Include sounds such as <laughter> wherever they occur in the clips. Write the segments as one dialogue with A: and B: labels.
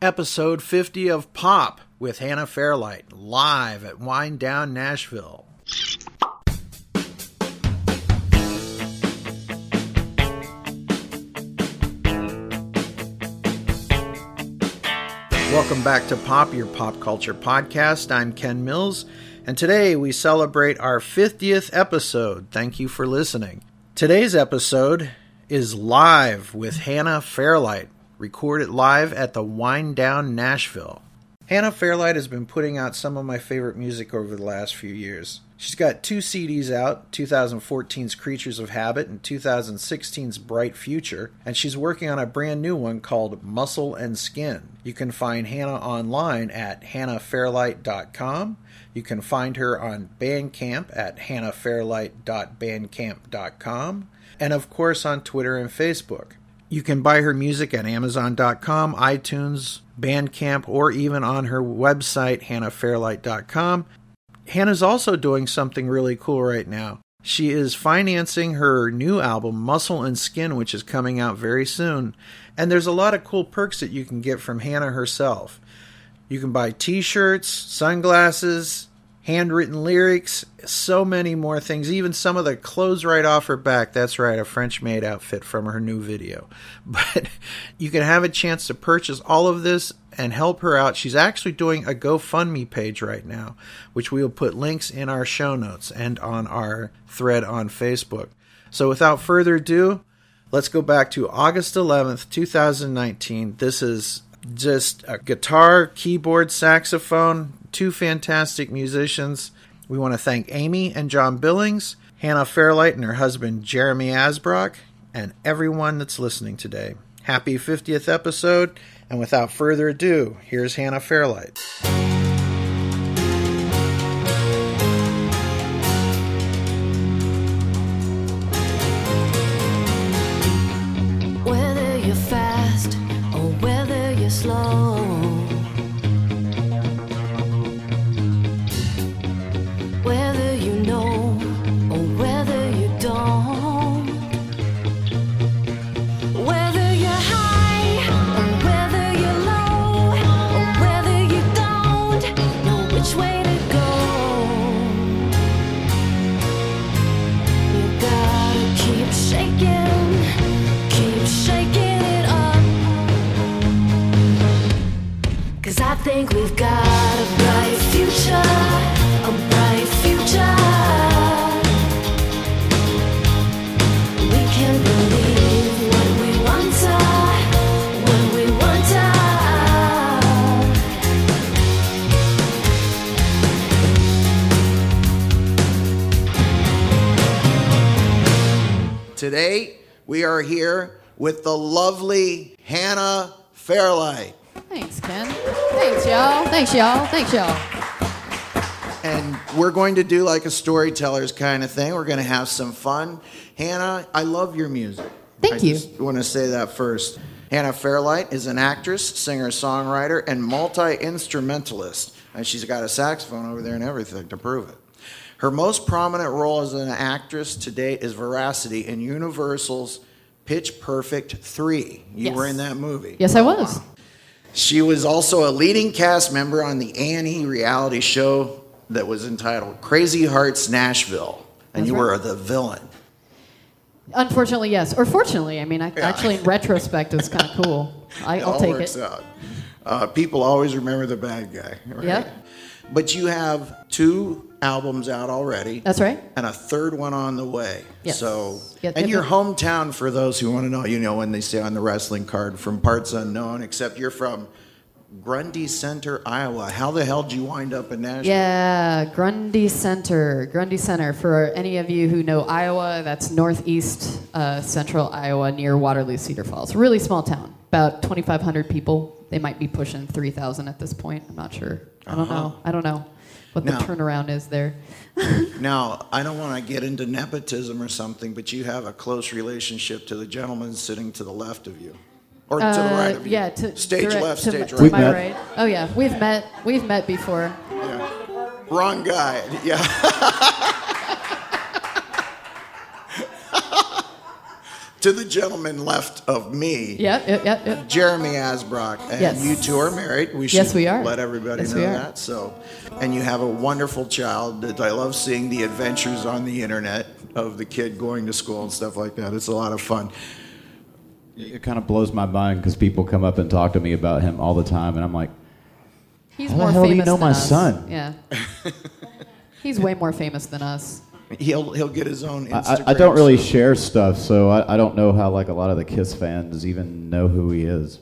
A: episode 50 of Pop with Hannah Fairlight, live at Wind Down Nashville. Welcome back to Pop, your pop culture podcast. I'm Ken Mills, and today we celebrate our 50th episode. Thank you for listening. Today's episode is live with Hannah Fairlight, recorded live at the Wind Down Nashville. Hannah Fairlight has been putting out some of my favorite music over the last few years. She's got two CDs out 2014's Creatures of Habit and 2016's Bright Future, and she's working on a brand new one called Muscle and Skin. You can find Hannah online at hannahfairlight.com. You can find her on Bandcamp at hannahfairlight.bandcamp.com, and of course on Twitter and Facebook. You can buy her music at Amazon.com, iTunes, Bandcamp, or even on her website, hannahfairlight.com. Hannah's also doing something really cool right now. She is financing her new album, Muscle and Skin, which is coming out very soon. And there's a lot of cool perks that you can get from Hannah herself. You can buy t shirts, sunglasses, handwritten lyrics, so many more things. Even some of the clothes right off her back. That's right, a French made outfit from her new video. <laughs> But you can have a chance to purchase all of this and help her out. She's actually doing a GoFundMe page right now, which we will put links in our show notes and on our thread on Facebook. So without further ado, let's go back to August 11th, 2019. This is just a guitar, keyboard, saxophone, two fantastic musicians. We want to thank Amy and John Billings, Hannah Fairlight and her husband Jeremy Asbrock, and everyone that's listening today. Happy 50th episode, and without further ado, here's Hannah Fairlight.
B: Think we've got a bright future, a bright future. We can believe what we want to, what we want to.
A: Today, we are here with the lovely Hannah Fairlight.
C: Thanks, Ken. Thanks, y'all. Thanks, y'all. Thanks, y'all.
A: And we're going to do like a storyteller's kind of thing. We're going to have some fun. Hannah, I love your music.
C: Thank
A: I
C: you.
A: just want to say that first. Hannah Fairlight is an actress, singer, songwriter, and multi instrumentalist. And she's got a saxophone over there and everything to prove it. Her most prominent role as an actress to date is Veracity in Universal's Pitch Perfect 3. You
C: Yes.
A: were in that movie.
C: Yes, I was.
A: She was also a leading cast member on the A&E reality show that was entitled Crazy Hearts Nashville, and
C: That's
A: you
C: right.
A: were the villain.
C: Unfortunately, yes. Or fortunately, I mean, I, actually, in retrospect, <laughs> it was kind of cool. I,
A: It
C: I'll
A: all
C: take
A: works
C: it.
A: out. Uh, people always remember the bad guy. Right?
C: Yep.
A: But you have two albums out already.
C: That's right.
A: And a third one on the way.
C: Yes.
A: So,
C: Yeah,
A: and your hometown, for those who want to know, you know, when they say on the wrestling card, from parts unknown, except you're from Grundy Center, Iowa. How the hell did you wind up in Nashville?
C: Yeah, Grundy Center. Grundy Center. For any of you who know Iowa, that's northeast uh, central Iowa near Waterloo Cedar Falls. Really small town. About 2,500 people. They might be pushing 3,000 at this point. I'm not sure. I don't know. I don't know what the
A: Now-
C: turnaround is there. <laughs>
A: Now, I don't want to get into nepotism or something, but you have a close relationship to the gentleman sitting to the left of you. Or to the right of you.
C: Uh, yeah, to
A: stage
C: direct-
A: left,
C: to,
A: stage
C: to
A: right.
C: my
D: met.
C: right. Oh yeah, we've met. We've met before.
A: Yeah. Wrong guy. <laughs> Yeah. To the gentleman left of me,
C: Yep, yep, yep, yep.
A: Jeremy Asbrock, and
C: Yes.
A: you two are married. We should
C: Yes, we are.
A: let everybody
C: Yes,
A: know
C: we are.
A: that. So, and you have a wonderful child that I love seeing the adventures on the internet of the kid going to school and stuff like that. It's a lot of fun.
D: It kind of blows my mind because people come up and talk to me about him all the time, and I'm like,
C: He's
D: How the
C: more
D: hell do you
C: famous
D: know
C: than
D: my
C: us.
D: son?
C: Yeah. He's way more famous than us.
A: He'll he'll get his own
D: I,
A: Instagram.
D: I- I don't really
A: so-
D: share stuff, so I, I don't know how like a lot of the Kiss fans even know who he is.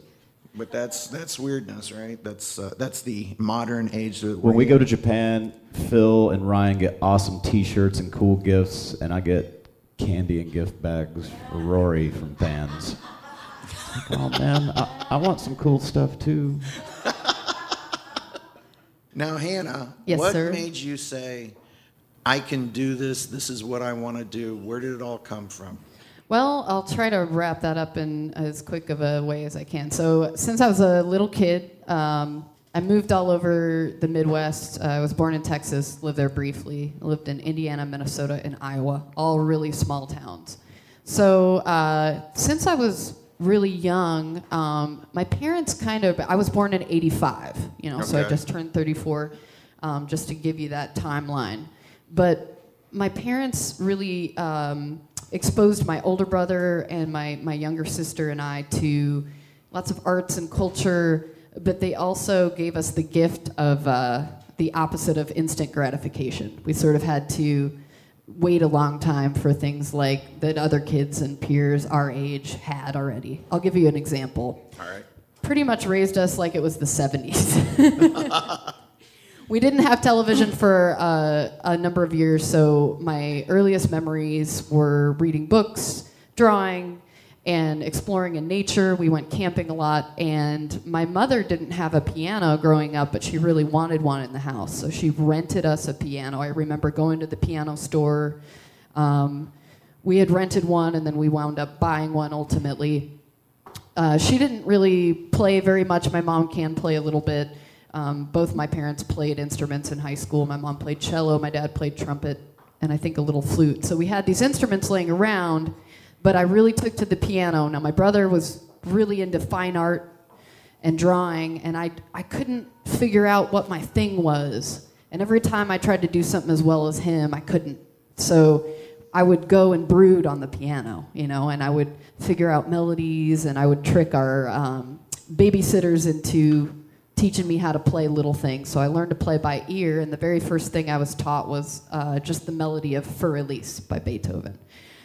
A: But that's that's weirdness, right? That's uh, that's the modern age. That
D: When we go to Japan, Phil and Ryan get awesome T-shirts and cool gifts, and I get candy and gift bags for Rory from fans. Like, oh man, I, I want some cool stuff too. <laughs>
A: Now, Hannah,
C: Yes,
A: what
C: sir.
A: made you say, "I can do this. This is what I want to do"? Where did it all come from?
C: Well, I'll try to wrap that up in as quick of a way as I can. So, since I was a little kid, um, I moved all over the Midwest. Uh, I was born in Texas, lived there briefly, lived in Indiana, Minnesota, and Iowa, all really small towns. So, uh, since I was really young, um, my parents kind of, I was born in 85, you know, so I just turned 34, um, just to give you that timeline. But my parents really um, exposed my older brother and my, my younger sister and I to lots of arts and culture, but they also gave us the gift of uh, the opposite of instant gratification. We sort of had to wait a long time for things like that other kids and peers our age had already. I'll give you an example
A: All right.
C: pretty much raised us like it was the 70s. <laughs> we didn't have television for uh, a number of years, so my earliest memories were reading books, drawing, and exploring in nature. We went camping a lot, and my mother didn't have a piano growing up, but she really wanted one in the house, so she rented us a piano. I remember going to the piano store. Um, we had rented one, and then we wound up buying one ultimately. Uh, she didn't really play very much. My mom can play a little bit. Um, both my parents played instruments in high school. My mom played cello, my dad played trumpet, and I think a little flute. So we had these instruments laying around, but I really took to the piano. Now, my brother was really into fine art and drawing, and I, I couldn't figure out what my thing was. And every time I tried to do something as well as him, I couldn't. So I would go and brood on the piano, you know, and I would figure out melodies, and I would trick our um, babysitters into teaching me how to play little things. So I learned to play by ear, and the very first thing I was taught was uh, just the melody of Für Elise by Beethoven.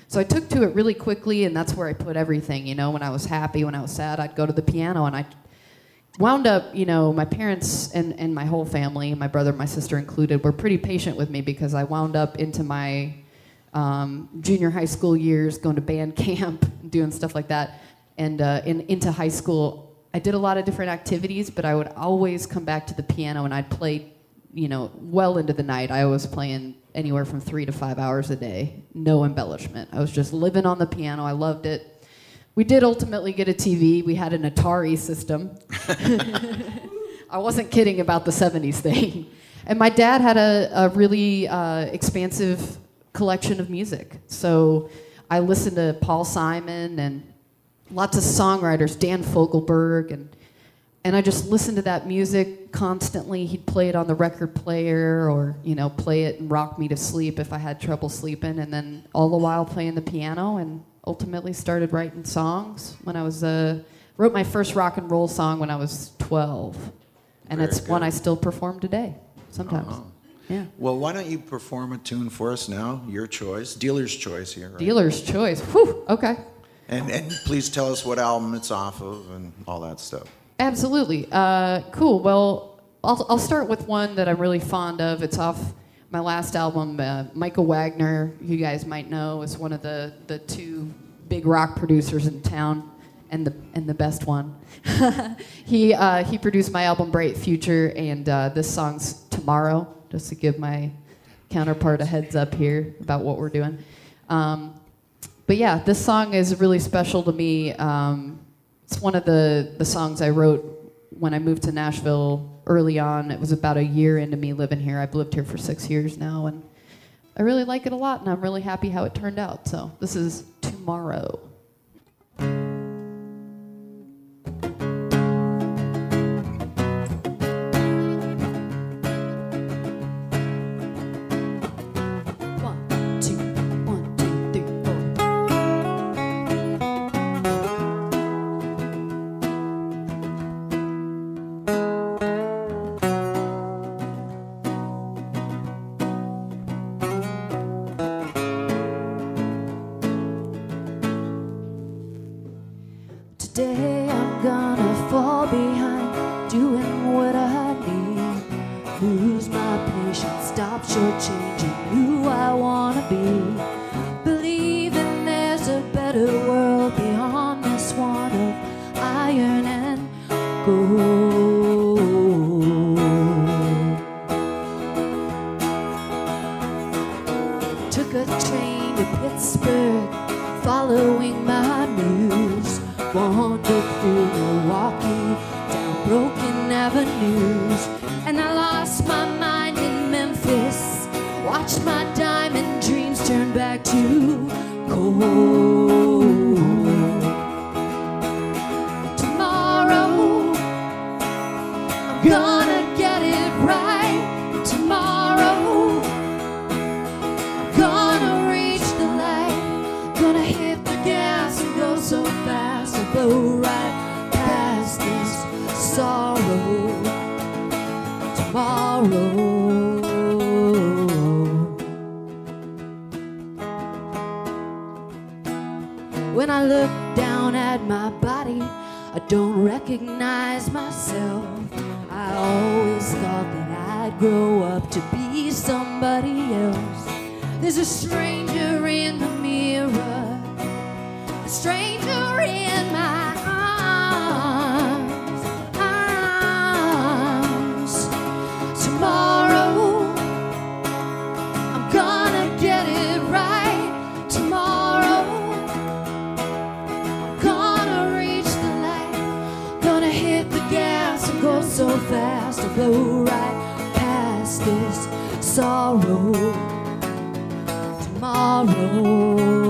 C: So I took to it really quickly, and that's where I put everything. You know, when I was happy, when I was sad, I'd go to the piano, and I wound up, you know, my parents and, and my whole family, my brother, my sister included, were pretty patient with me because I wound up into my um, junior high school years going to band <laughs> camp, doing stuff like that. And uh, in, into high school, I did a lot of different activities, but I would always come back to the piano and I'd play, you know, well into the night. I was playing anywhere from three to five hours a day, no embellishment. I was just living on the piano. I loved it. We did ultimately get a TV. We had an Atari system. <laughs> I wasn't kidding about the 70s thing. And my dad had a, a really uh, expansive collection of music. So I listened to Paul Simon and lots of songwriters, Dan Fogelberg, and, and I just listened to that music constantly. He'd play it on the record player or, you know, play it and rock me to sleep if I had trouble sleeping. And then all the while playing the piano and ultimately started writing songs when I was, uh, wrote my first rock and roll song when I was 12. And
A: Very
C: it's one. I still perform today, sometimes.
A: Uh-huh.
C: Yeah.
A: Well, why don't you perform a tune for us now? Your choice, dealer's choice here. Right?
C: Dealer's choice. Whew, okay.
A: And and please tell us what album it's off of and all that stuff.
C: Absolutely. Uh, cool. Well, I'll, I'll start with one that I'm really fond of. It's off my last album. Uh, Michael Wagener, you guys might know, is one of the, the two big rock producers in town, and the and the best one. <laughs> he uh, he produced my album Bright Future, and uh, this song's Tomorrow. Just to give my counterpart a heads up here about what we're doing. Um, but yeah, this song is really special to me. Um, it's one of the, the songs I wrote when I moved to Nashville early on. It was about a year into me living here. I've lived here for six years now, and I really like it a lot, and I'm really happy how it turned out. So this is Tomorrow.
B: Back to cold. Tomorrow, I'm gonna don't recognize myself. I always thought that I'd grow up to be somebody else. There's a stranger in the mirror, a stranger fast to blow right past this sorrow tomorrow.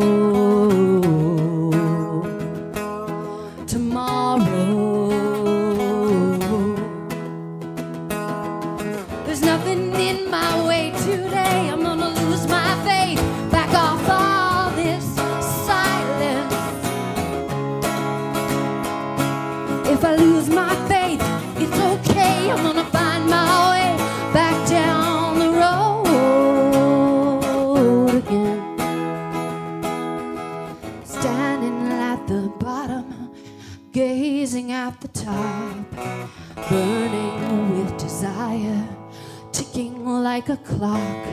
B: Like a clock.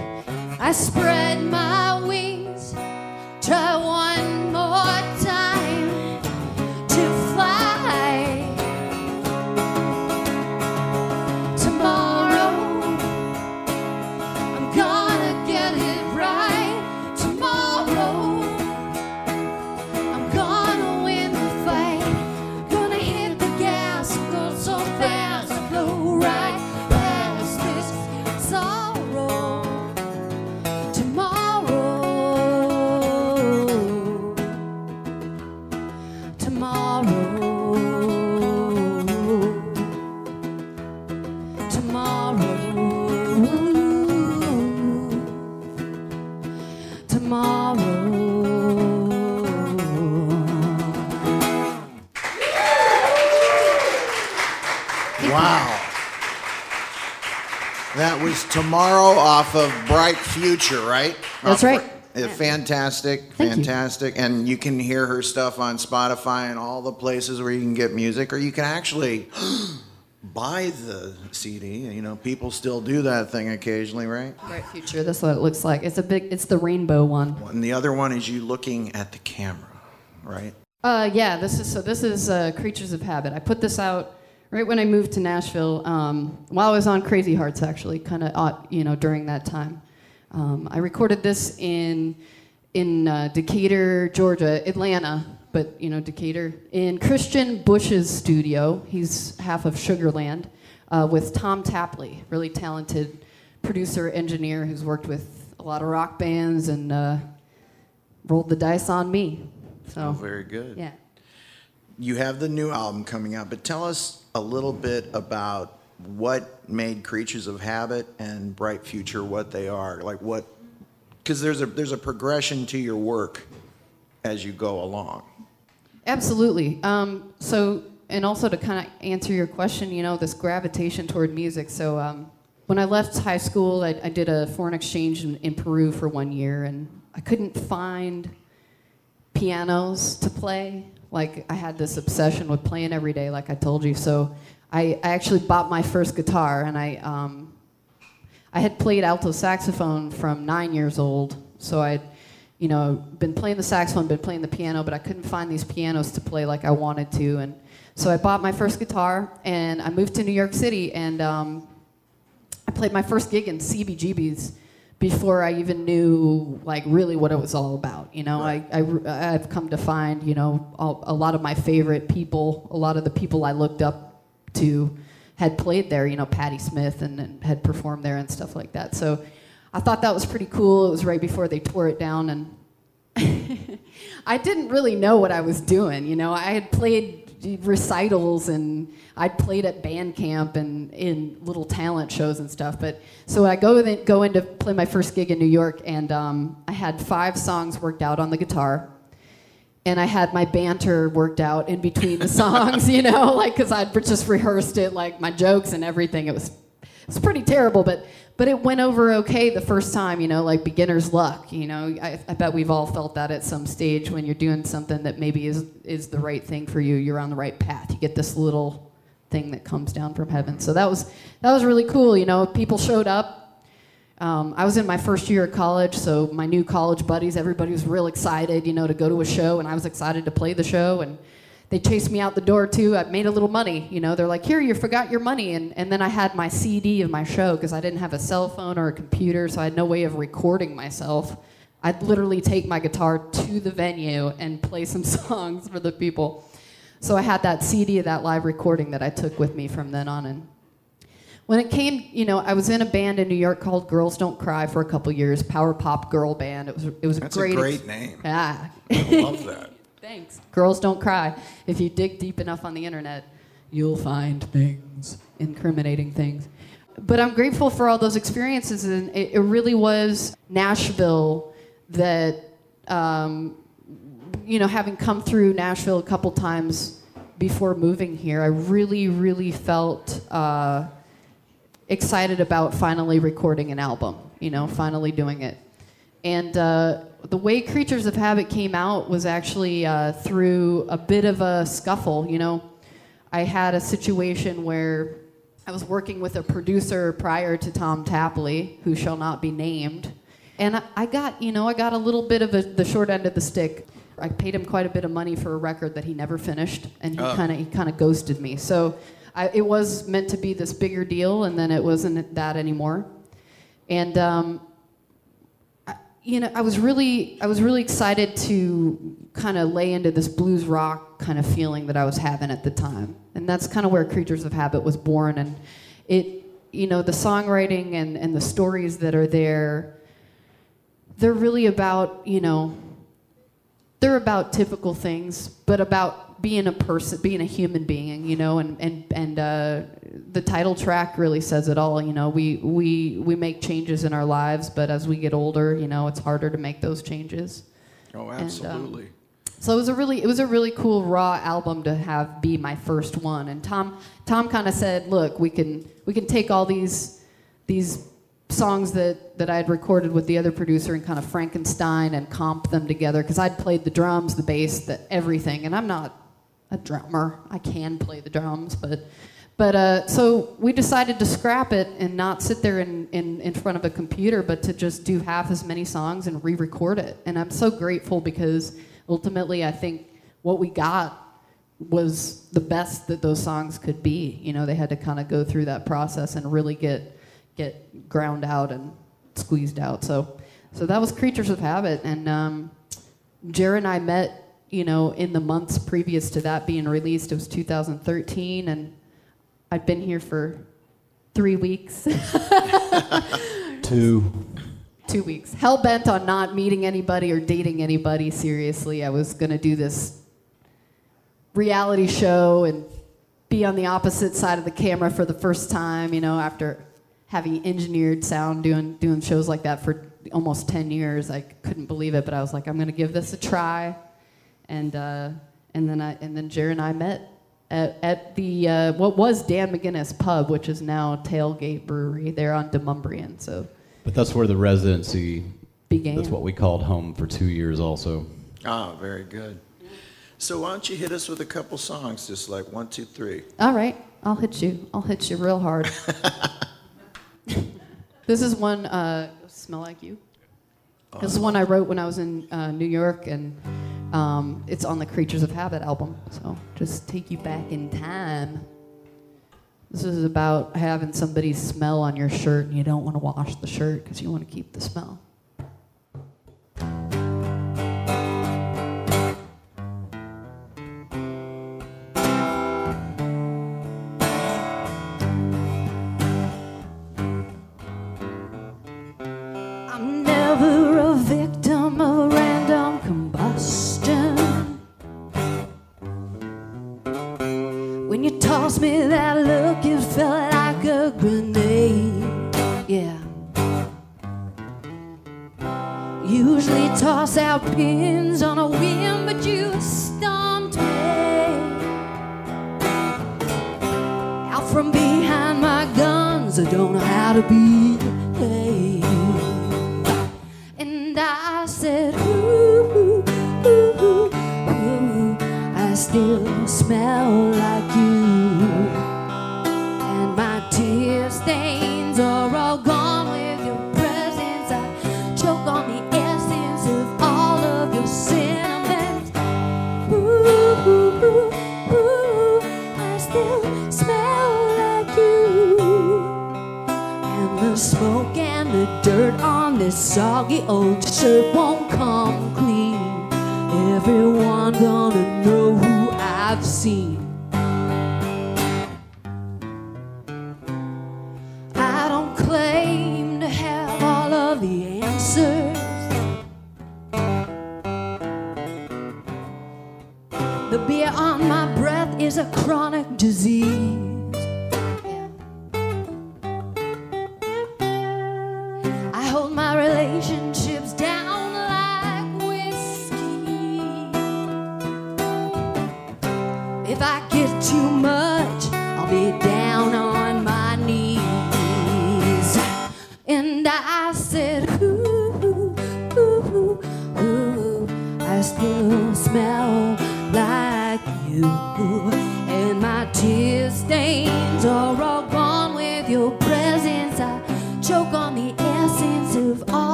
B: I spread my
A: That was tomorrow off of Bright Future, right?
C: That's right.
A: Uh, Fantastic,
C: Thank you.
A: fantastic. And you can hear her stuff on Spotify and all the places where you can get music, or you can actually <gasps> buy the CD. You know, people still do that thing occasionally, right?
C: Bright future. That's what it looks like. It's a big. It's the rainbow one.
A: And the other one is you looking at the camera, right?
C: Uh, yeah. This is so. This is uh, Creatures of Habit. I put this out right when I moved to Nashville. Um, while I was on Crazy Hearts, actually, kind of you know during that time. Um, I recorded this in in uh, Decatur, Georgia, Atlanta, but you know Decatur in Christian Bush's studio. He's half of Sugarland uh, with Tom Tapley, really talented producer engineer who's worked with a lot of rock bands and uh, rolled the dice on me. So
A: Oh, very good.
C: yeah.
A: You have the new album coming out, but tell us a little bit about what made Creatures of Habit and Bright Future what they are. Like what because there's a there's a progression to your work as you go along.
C: Absolutely. Um, so, and also to kind of answer your question, you know, this gravitation toward music. So, um, when I left high school, I, I did a foreign exchange in, in Peru for one year, and I couldn't find pianos to play. Like, I had this obsession with playing every day, like I told you. So, I, I actually bought my first guitar, and I, um, I had played alto saxophone from nine years old, so I'd you know been playing the saxophone, been playing the piano, but I couldn't find these pianos to play like I wanted to, and so I bought my first guitar and I moved to New York City and um, I played my first gig in CBGB's before I even knew like really what it was all about. You know, I, I have come to find you know all, a lot of my favorite people, a lot of the people I looked up to had played there. You know, Patti Smith and, and had performed there and stuff like that. So I thought that was pretty cool. It was right before they tore it down and. <laughs> I didn't really know what I was doing, you know. I had played recitals and I'd played at band camp and in little talent shows and stuff. But so I go in, go in to play my first gig in New York, and um, I had five songs worked out on the guitar, and I had my banter worked out in between the songs, <laughs> you know, like because I'd just rehearsed it, like my jokes and everything. It was it was pretty terrible, but but it went over okay the first time, you know, like beginner's luck. You know, I, I, bet we've all felt that at some stage when you're doing something that maybe is is the right thing for you. You're on the right path. You get this little thing that comes down from heaven. So that was that was really cool. You know, people showed up. Um, I was in my first year of college, so my new college buddies, everybody was real excited, you know, to go to a show, and I was excited to play the show and they chased me out the door too. I made a little money, you know. They're like, "Here, you forgot your money," and and then I had my CD of my show because I didn't have a cell phone or a computer, so I had no way of recording myself. I'd literally take my guitar to the venue and play some <laughs> songs for the people. So I had that CD of that live recording that I took with me from then on. And when it came, you know, I was in a band in New York called Girls Don't Cry for a couple years, power pop girl band. It was it was
A: That's
C: a great,
A: a great name.
C: Yeah,
A: I love that.
C: Thanks. Girls don't cry. If you dig deep enough on the internet, you'll find things, incriminating things. But I'm grateful for all those experiences, and it, it really was Nashville that, um, you know, having come through Nashville a couple times before moving here, I really, really felt uh, excited about finally recording an album, you know, finally doing it. And uh, the way Creatures of Habit came out was actually uh, through a bit of a scuffle. You know, I had a situation where I was working with a producer prior to Tom Tapley, who shall not be named, and I got, you know, I got a little bit of a, the short end of the stick. I paid him quite a bit of money for a record that he never finished, and he
A: Oh.
C: kind of he kind of ghosted me. So I, it was meant to be this bigger deal, and then it wasn't that anymore. And um, you know, I was really, I was really excited to kind of lay into this blues rock kind of feeling that I was having at the time, and that's kind of where Creatures of Habit was born. And it, you know, the songwriting and and the stories that are there, they're really about, you know, they're about typical things, but about being a person, being a human being, you know, and and and uh, the title track really says it all. You know, we we we make changes in our lives, but as we get older, you know, it's harder to make those changes.
A: Oh,
C: um,
A: absolutely.
C: So it was a really it was a really cool raw album to have be my first one. And Tom Tom kind of said, "Look, we can we can take all these these songs that that I had recorded with the other producer and kind of Frankenstein and comp them together because I'd played the drums, the bass, the everything, and I'm not a drummer. I can play the drums, but but uh, so we decided to scrap it and not sit there in, in, in front of a computer, but to just do half as many songs and re-record it. And I'm so grateful because ultimately I think what we got was the best that those songs could be. You know, they had to kind of go through that process and really get get ground out and squeezed out. So so that was Creatures of Habit, and um, Jared and I met. You know, in the months previous to that being released, it was 2013, and I'd been here for three weeks, <laughs>
D: Two.
C: two weeks, hell bent on not meeting anybody or dating anybody seriously. I was gonna do this reality show and be on the opposite side of the camera for the first time. You know, after having engineered sound, doing doing shows like that for almost 10 years, I couldn't believe it. But I was like, I'm gonna give this a try, and uh, and then I and then Jared and I met at, at the uh, what was Dan McGuinness Pub, which is now Tailgate Brewery there on Demonbreun. So,
D: but that's where the residency
C: began.
D: That's what we called home for two years, also.
A: Ah, oh, very good. So why don't you hit us with a couple songs, just like one, two, three?
C: All right, I'll hit you. I'll hit you real hard. <laughs>
B: this is one. Uh, smell like you. This is uh-huh. one I wrote when I was in uh, New York and. Um, it's on the Creatures of Habit album, so just take you back in time. This is about having somebody smell on your shirt and you don't want to wash the shirt because you want to keep the smell.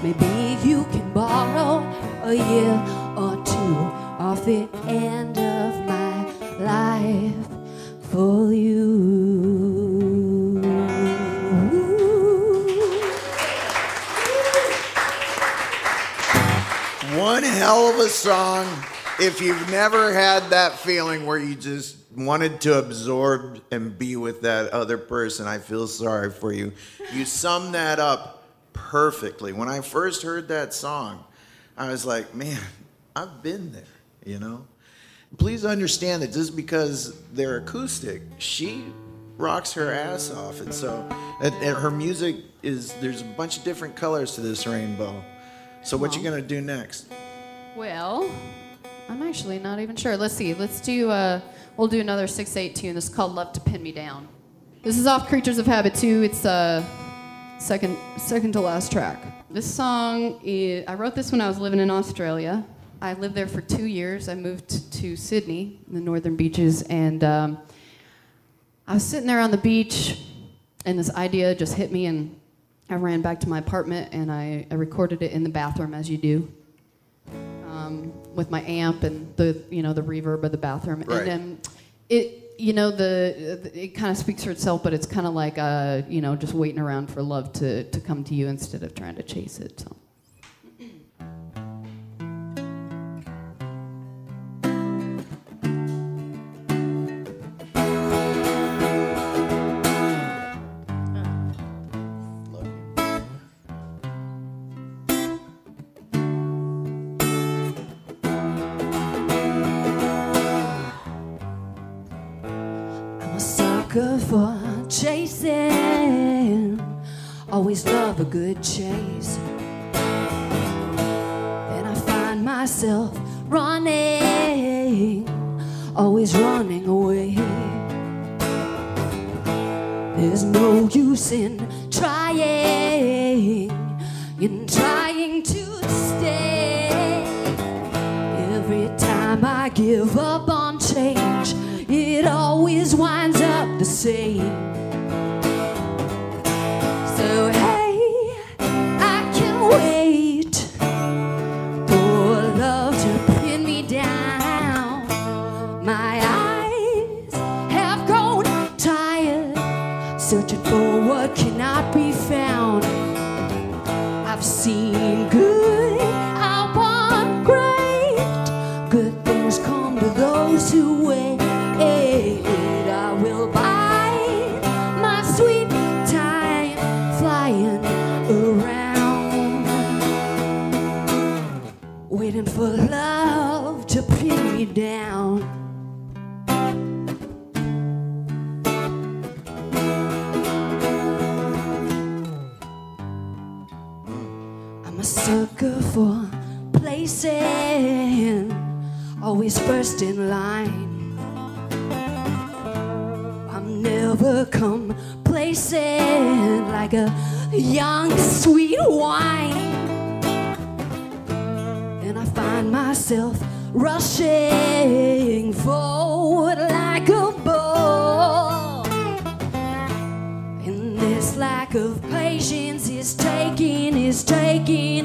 E: Maybe you can borrow a year or two off the end of my life for you.
A: One hell of a song. If you've never had that feeling where you just wanted to absorb and be with that other person, I feel sorry for you. You sum that up perfectly. When I first heard that song, I was like, man, I've been there, you know? Please understand that just because they're acoustic, she rocks her ass off. And so and, and her music is, there's a bunch of different colors to this rainbow. So what you gonna do next?
C: Well, I'm actually not even sure. Let's see. Let's do. Uh, we'll do another six eight tune. This is called "Love to Pin Me Down." This is off Creatures of Habit too. It's uh, second second to last track. This song is, I wrote this when I was living in Australia. I lived there for two years. I moved to Sydney, the northern beaches, and um, I was sitting there on the beach, and this idea just hit me, and I ran back to my apartment and I, I recorded it in the bathroom as you do um, with my amp and the you know the reverb of the bathroom,
A: Right.
C: and then it you know the it kind of speaks for itself, but it's kind of like uh, you know just waiting around for love to to come to you instead of trying to chase it. So.
B: Always love a good chase. Then I find myself running, always running away. There's no use in trying, in trying to stay. Every time I give up on change, it always winds up the same. Young sweet wine. And I find myself rushing forward like a bull. And this lack of patience is taking, is taking, is taking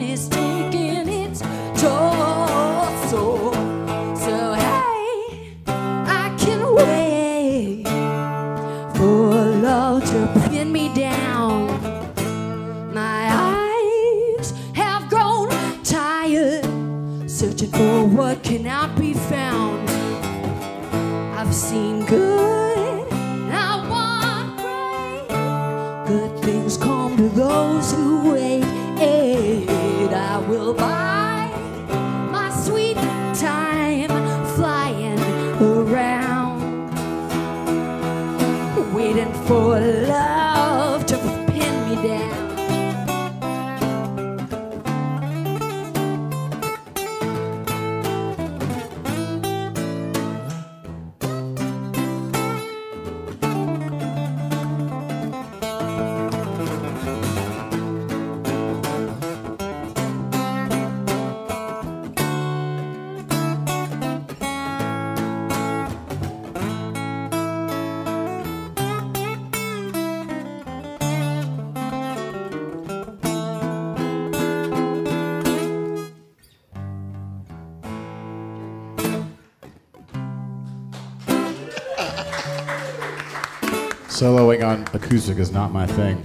D: acoustic is not my thing.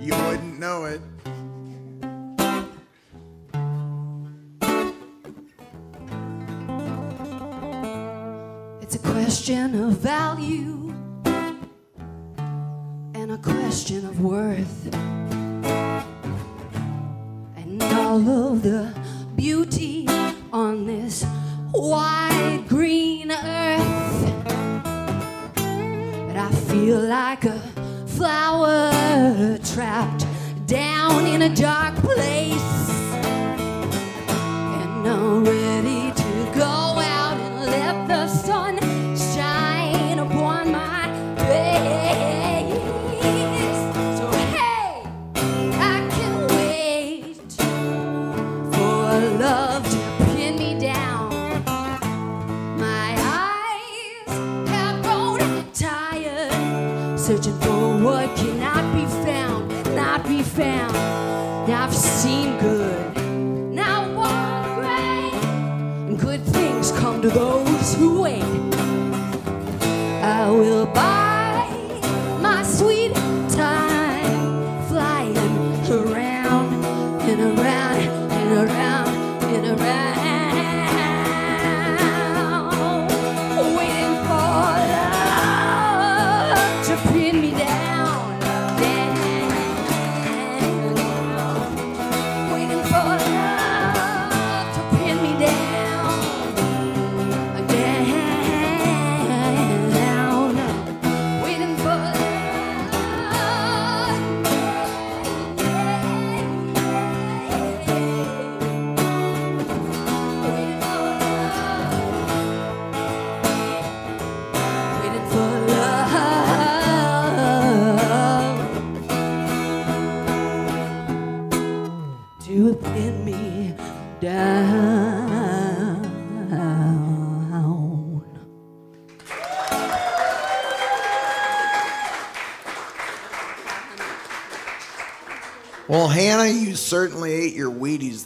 A: You wouldn't know it.
B: It's a question of value and a question of worth. And all of the beauty on this wide green earth. Feel like a flower trapped down in a dark place. And I'm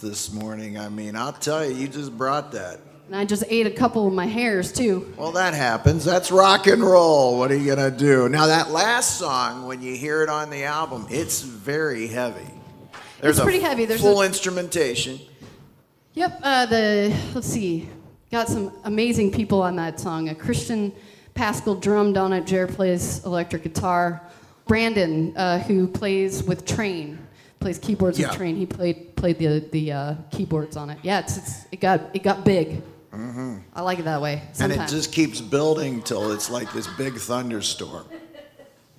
A: this morning. I mean, I'll tell you, you just brought that.
C: And I just ate a couple of my hairs too.
A: Well, that happens. That's rock and roll. What are you going to do? Now, that last song, when you hear it on the album, it's very heavy. There's
C: It's pretty heavy. There's
A: full
C: a-
A: instrumentation.
C: Yep. Uh, the let's see, got some amazing people on that song. A Christian Pascal drummed on it. Jared plays electric guitar. Brandon, uh, who plays with Train, plays keyboards
A: Yeah.
C: with Train. He played played the the uh, keyboards on it. Yeah, it's, it's it got it got big. I like it that way.
A: Mm-hmm. And it just keeps building till it's like this big thunderstorm.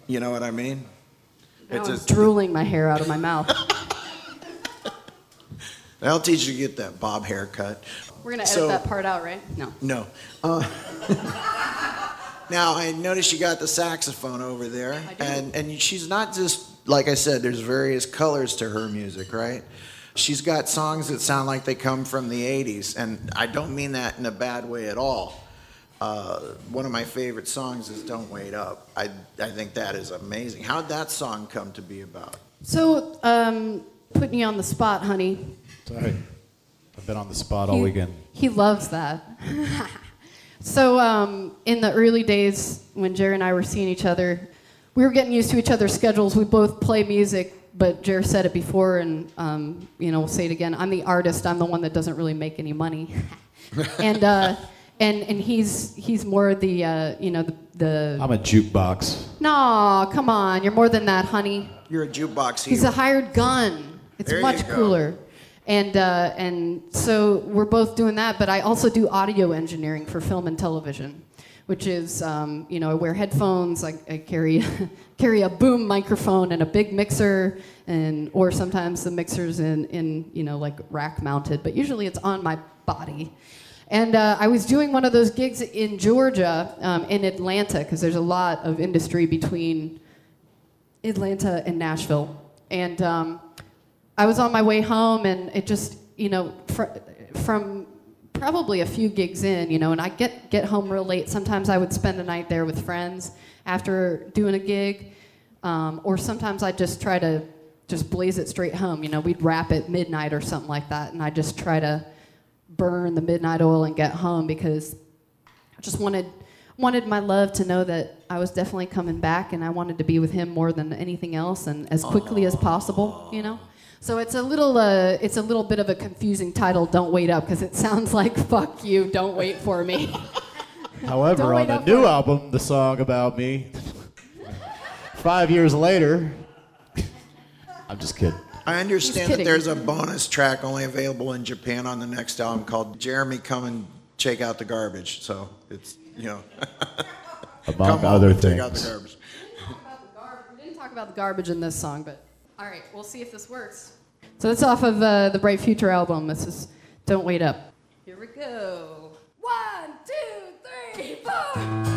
A: You know what I mean?
C: Now
A: It's
C: I'm
A: just,
C: drooling my hair out of my mouth. <laughs>
A: I'll teach you to get that bob haircut.
C: We're gonna edit
A: So-
C: that part out, right? No.
A: No. Uh, <laughs> now I noticed you got the saxophone over there, and and she's not just like I said. There's various colors to her music, right? She's got songs that sound like they come from the '80s, and I don't mean that in a bad way at all. Uh, one of my favorite songs is "Don't Wait Up." I I think that is amazing. How'd that song come to be about?
C: So, um, putting you on the spot, honey.
D: Sorry. I've been on the spot all
C: He-
D: weekend.
C: He loves that. <laughs> so, um, in the early days when Jerry and I were seeing each other, we were getting used to each other's schedules. We both play music, but Jerry said it before, and um, you know, we'll say it again. I'm the artist. I'm the one that doesn't really make any money, <laughs> and uh, and and he's he's more the uh, you know the the.
D: I'm a jukebox.
C: no, come on, you're more than that, honey.
A: You're a jukebox hero.
C: He's a hired gun. It's
A: There
C: much cooler. And uh, and so we're both doing that, but I also do audio engineering for film and television, which is um, you know I wear headphones, I, I carry <laughs> carry a boom microphone and a big mixer, and or sometimes the mixer's in in you know like rack mounted, but usually it's on my body. And uh, I was doing one of those gigs in Georgia, um, in Atlanta, because there's a lot of industry between Atlanta and Nashville. And um, I was on my way home, and it just, you know, fr- from probably a few gigs in, you know, and I get, get home real late. Sometimes I would spend the night there with friends after doing a gig, um, or sometimes I'd just try to just blaze it straight home. You know, we'd wrap at midnight or something like that, and I just try to burn the midnight oil and get home because I just wanted wanted my love to know that I was definitely coming back and I wanted to be with him more than anything else and as quickly as possible, you know. So it's a little uh, it's a little bit of a confusing title. Don't wait up because it sounds <laughs> like fuck you. Don't wait for me. <laughs>
D: However, on
B: wait
D: the new album, the song about me, five years later, I'm just kidding.
A: I understand that there's a bonus track only available in Japan on the next album called Jeremy Come and Shake Out the Garbage. So it's, you know,
D: Among <laughs>
A: come home
D: other
A: and take out the
D: things.
A: garbage.
B: We didn't talk about the garbage in this song, but all right, we'll see if this works. So that's off of uh, the Bright Future album. This is "Don't Wait Up." Here we go. One, two, three, four.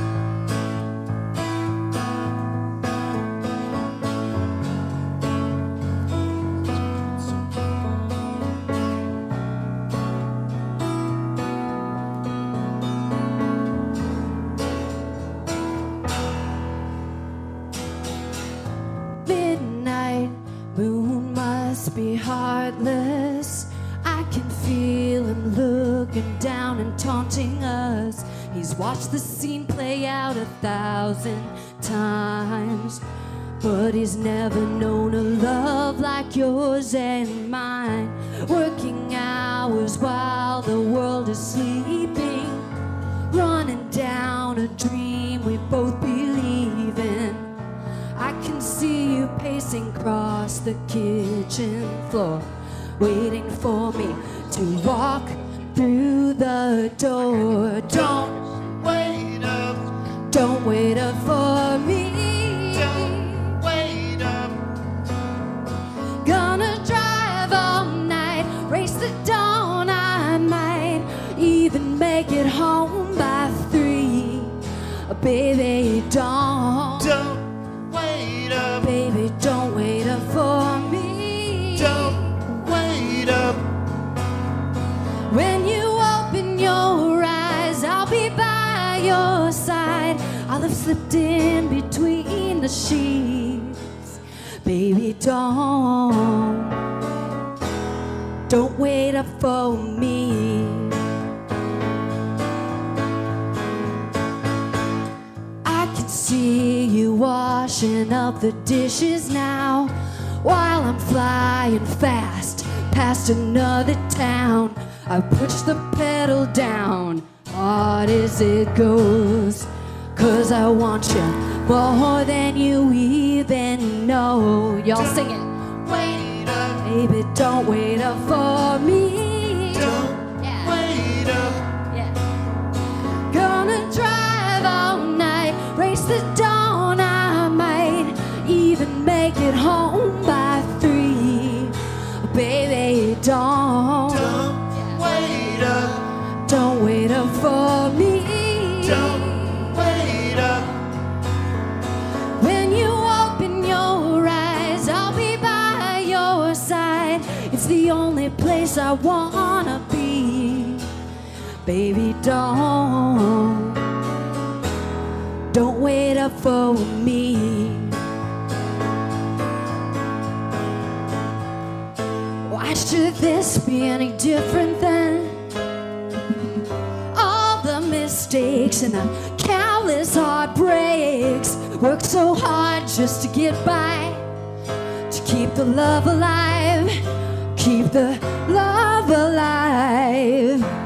B: The scene play out a thousand times. But he's never known a love like yours and mine. Working hours while the world is sleeping. Running down a dream we both believe in. I can see you pacing across the kitchen floor, waiting for me to walk through the door. Slipped in between the sheets. Baby, don't. Don't wait up for me. I can see you washing up the dishes now while I'm flying fast past another town. I push the pedal down hard as it goes. Cause I want you more than you even know. Y'all sing it. Wait up, baby, don't wait up for me.
C: don't
B: Yeah.
C: wait up,
B: Yeah. Gonna drive all night, race the dawn. I might even make it home by three. Baby, don't, place I wanna be. Baby, don't, don't wait up for me. Why should this be any different than all the mistakes and the countless heartbreaks? Worked so hard just to get by, to keep the love alive, keep the love alive.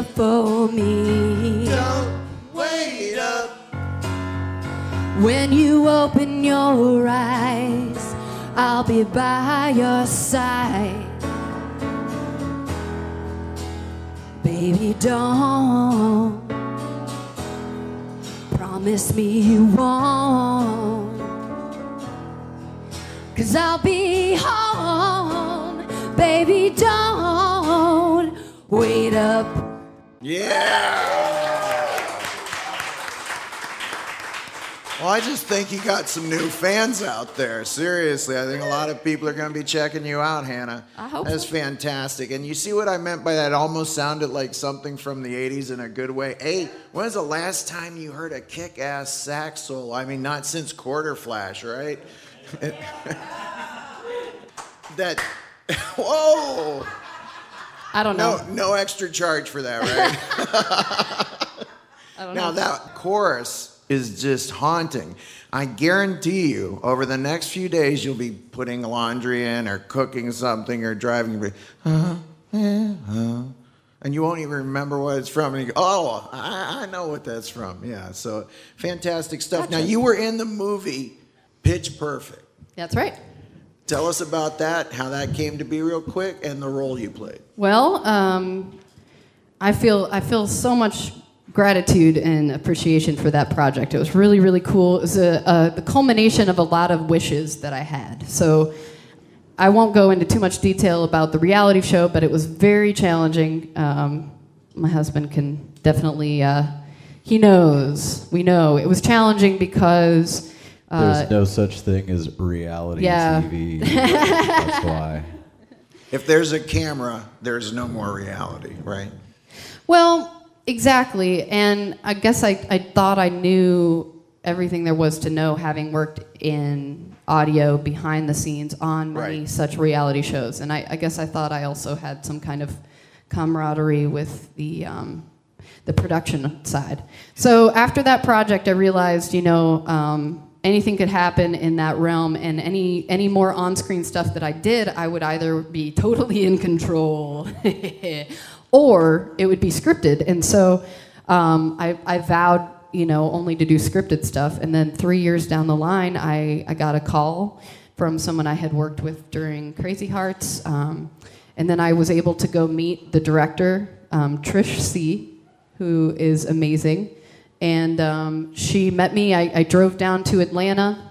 B: Up for me.
C: don't wait up,
B: When you open your eyes, I'll be by your side. Baby, don't promise me you won't. Cause I'll be home, baby, don't
A: Yeah. Well, I just think you got some new fans out there. Seriously, I think a lot of people are going to be checking you out, Hannah.
C: I hope
A: That's
C: so.
A: fantastic. And you see what I meant by that? It almost sounded like something from the 80s in a good way. Hey, when was the last time you heard a kick ass sax solo? I mean, not since Quarterflash, right? <laughs> that, <laughs> whoa!
C: I don't know.
A: No, no extra charge for that, right? <laughs> <laughs>
C: I don't
A: Now
C: know.
A: that chorus is just haunting. I guarantee you, over the next few days, you'll be putting laundry in or cooking something or driving. be, "Uh, yeah, uh," And you won't even remember what it's from. And you go, oh, I, I know what that's from. Yeah, so fantastic stuff. Now, you were in the movie Pitch Perfect.
C: That's right.
A: Tell us about that, how that came to be real quick, and the role you played.
C: Well, um, I feel I feel so much gratitude and appreciation for that project. It was really really cool. It was a, a, the culmination of a lot of wishes that I had. So I won't go into too much detail about the reality show, but it was very challenging. Um, my husband can definitely uh, he knows we know it was challenging because. Uh,
D: There's no such thing as reality
C: yeah.
D: TV. That's <laughs> why.
A: If there's a camera, there's no more reality, right?
C: Well, exactly. And I guess I, I thought I knew everything there was to know having worked in audio behind the scenes on many
A: Right.
C: such reality shows. And I, I guess I thought I also had some kind of camaraderie with the, um, the production side. So after that project, I realized, you know, um, anything could happen in that realm, and any any more on-screen stuff that I did, I would either be <laughs> totally in control, <laughs> or it would be scripted. And so um, I, I vowed, you know, only to do scripted stuff. And then three years down the line, I, I got a call from someone I had worked with during Crazy Hearts. Um, and then I was able to go meet the director, um, Trish Sie., who is amazing. And um, she met me. I, I drove down to Atlanta.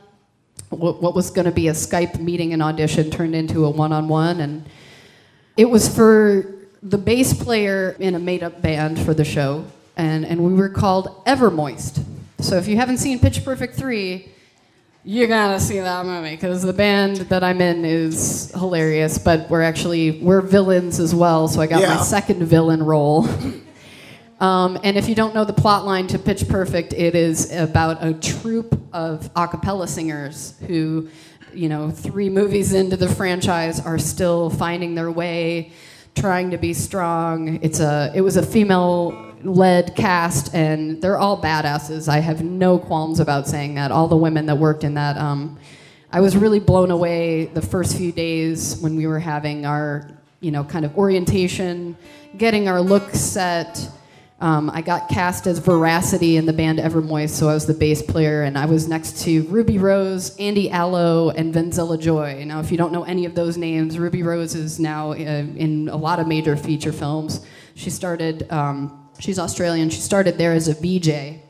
C: What, what was going to be a Skype meeting and audition turned into a one on one. And it was for the bass player in a made up band for the show. And, and we were called Evermoist. So if you haven't seen Pitch Perfect 3, you gotta see that movie because the band that I'm in is hilarious, but we're actually we're villains as well. So I got
A: Yeah.
C: my second villain role. <laughs> um, and if you don't know the plot line to Pitch Perfect, it is about a troupe of a cappella singers who, you know, three movies into the franchise are still finding their way, trying to be strong. It's a it was a female led cast and they're all badasses. I have no qualms about saying that. All the women that worked in that um, I was really blown away the first few days when we were having our, you know, kind of orientation, getting our look set. Um, I got cast as Veracity in the band Evermoist, so I was the bass player, and I was next to Ruby Rose, Andy Allo, and Venzella Joy. Now, if you don't know any of those names, Ruby Rose is now uh, in a lot of major feature films. She started, um, she's Australian, she started there as a VJ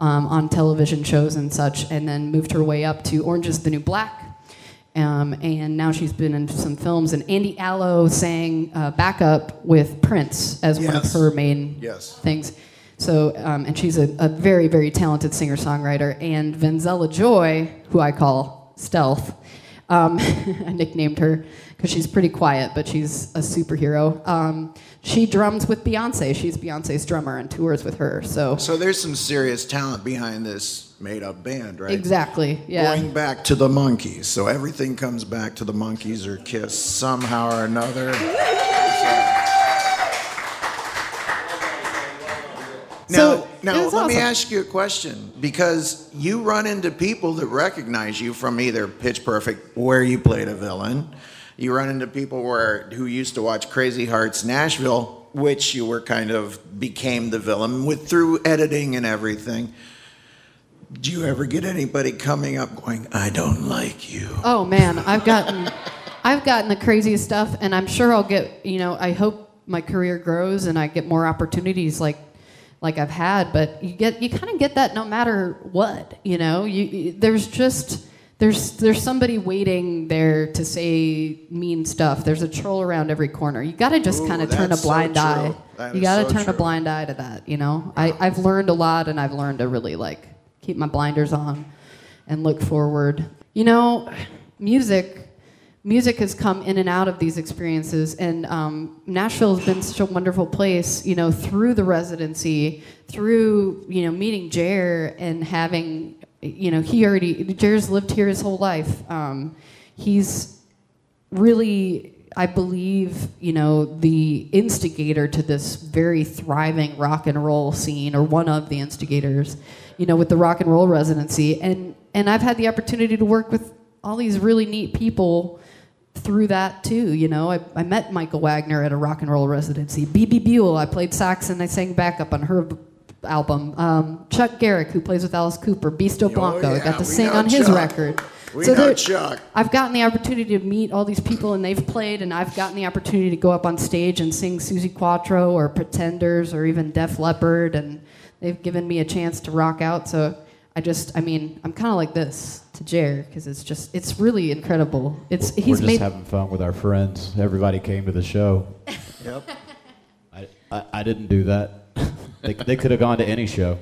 C: um, on television shows and such, and then moved her way up to Orange is the New Black. Um, and now she's been in some films. And Andy Allo sang uh, backup with Prince as one of her main
A: Yes.
C: things. So, um, and she's a, a very, very talented singer songwriter. And Venzella Joy, who I call Stealth, um, <laughs> I nicknamed her because she's pretty quiet, but she's a superhero. Um, she drums with Beyonce. She's Beyonce's drummer and tours with her. So,
A: So there's some serious talent behind this made up band, right?
C: exactly, yeah.
A: Going back to the Monkees. So everything comes back to the Monkees or Kiss somehow or another.
C: So,
A: now
C: was
A: let me ask you a question because you run into people that recognize you from either Pitch Perfect, where you played a villain. You run into people where who used to watch Crazy Hearts Nashville, which you were kind of became the villain with through editing and everything. Do you ever get anybody coming up going, "I don't like you"?
C: Oh man, I've gotten, I've gotten the craziest stuff, and I'm sure I'll get. You know, I hope my career grows and I get more opportunities like, like I've had. But you get, you kind of get that no matter what. You know, you, you there's just. There's, there's somebody waiting there to say mean stuff. There's a troll around every corner. You got to just kind of turn a
A: that's so
C: blind eye.
A: That
C: you got to
A: so
C: turn a blind eye to that. You know, I, I've learned a lot, and I've learned to really like keep my blinders on and look forward. You know, music. Music has come in and out of these experiences, and um, Nashville has been such a wonderful place. You know, through the residency, through you know meeting Jer and having, you know, he already Jer's lived here his whole life. Um, he's really i believe you know the instigator to this very thriving rock and roll scene or one of the instigators you know with the rock and roll residency and and i've had the opportunity to work with all these really neat people through that too you know? I, I met Michael Wagener at a rock and roll residency. Bebe Buell i played sax and i sang backup on her album. Um, Chuck Garric who plays with alice cooper beasto blanco i
A: yeah,
C: got to
A: we
C: sing on his record.
A: We
C: So
A: know
C: there-
A: Chuck.
C: I've gotten the opportunity to meet all these people and they've played, and I've gotten the opportunity to go up on stage and sing Suzi Quatro or Pretenders or even Def Leppard, and they've given me a chance to rock out. So I just, I mean, I'm kind of like this to Jer because it's just, it's really incredible. It's
D: We're
C: he's
D: just
C: made.
D: having fun with our friends. Everybody came to the show. <laughs>
A: Yep.
D: I, I, I didn't do that. <laughs> they they could have gone to any show.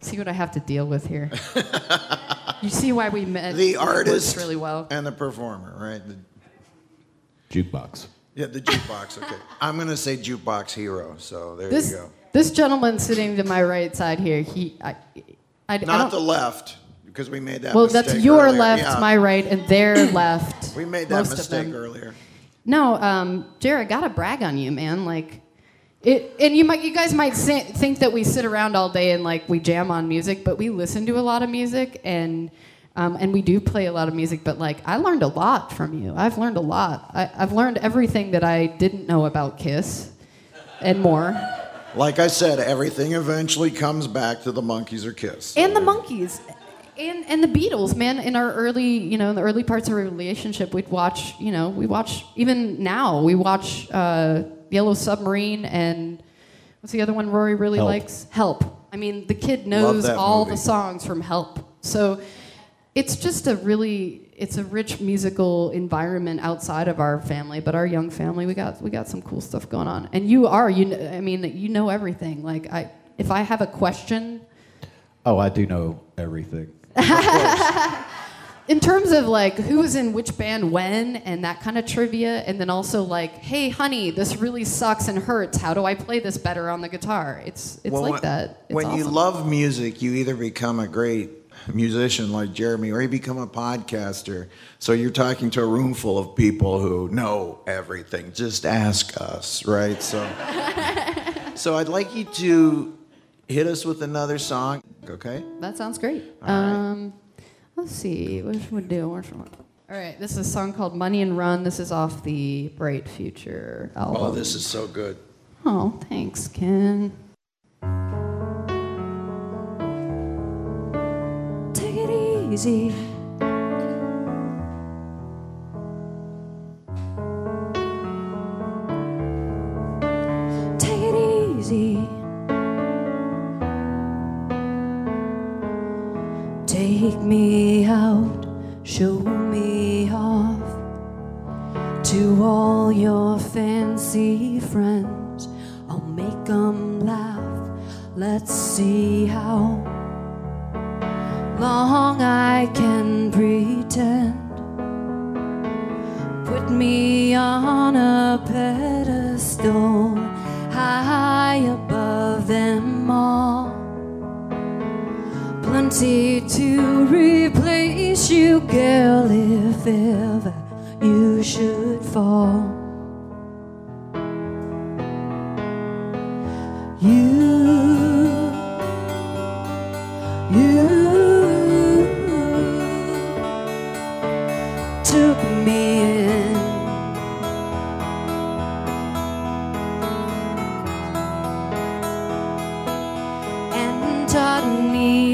C: see what I have to deal with here. <laughs> you see why we met?
A: The artist
C: really well.
A: and the performer, right? The,
D: Jukebox.
A: yeah, the jukebox. Okay, I'm gonna say jukebox hero. So there
C: This
A: you go.
C: this gentleman sitting to my right side here, he, I, I, I
A: Not
C: don't.
A: the left, because we made that.
C: Well, that's your
A: earlier.
C: left,
A: Yeah.
C: my right, and their <coughs> left.
A: We made that mistake earlier.
C: No, um, Jared, gotta brag on you, man. Like, it, and you might, you guys might si- think that we sit around all day and like we jam on music, but we listen to a lot of music and. Um, and we do play a lot of music, but like I learned a lot from you. I've learned a lot. I, I've learned everything that I didn't know about Kiss, and more.
A: Like I said, everything eventually comes back to the Monkees or Kiss.
C: and the monkeys and and the beatles man in our early you know in the early parts of our relationship we'd watch you know we watch even now we watch uh, yellow submarine and what's the other one rory really
D: Help.
C: likes help i mean the kid knows all
A: movie.
C: the songs from help so it's just a really it's a rich musical environment outside of our family but our young family we got we got some cool stuff going on. And you are you kn- i mean you know everything. Like i if i have a question.
D: Oh, I do know everything. <laughs>
C: in terms of like who was in which band when and that kind of trivia and then also like hey honey this really sucks and hurts. How do i play this better on the guitar? It's it's
A: Well,
C: like
A: when-
C: that. It's
A: when you love music, you either become a great musician like Jeremy or you become a podcaster. So you're talking to a room full of people who know everything. Just ask us, right? So <laughs> So I'd like you to hit us with another song, okay?
C: that sounds great
A: right.
C: um let's see what should we do What should we- all right this is a song called money and run this is off the bright future album
A: Oh, this is so good.
C: oh thanks ken
B: easy.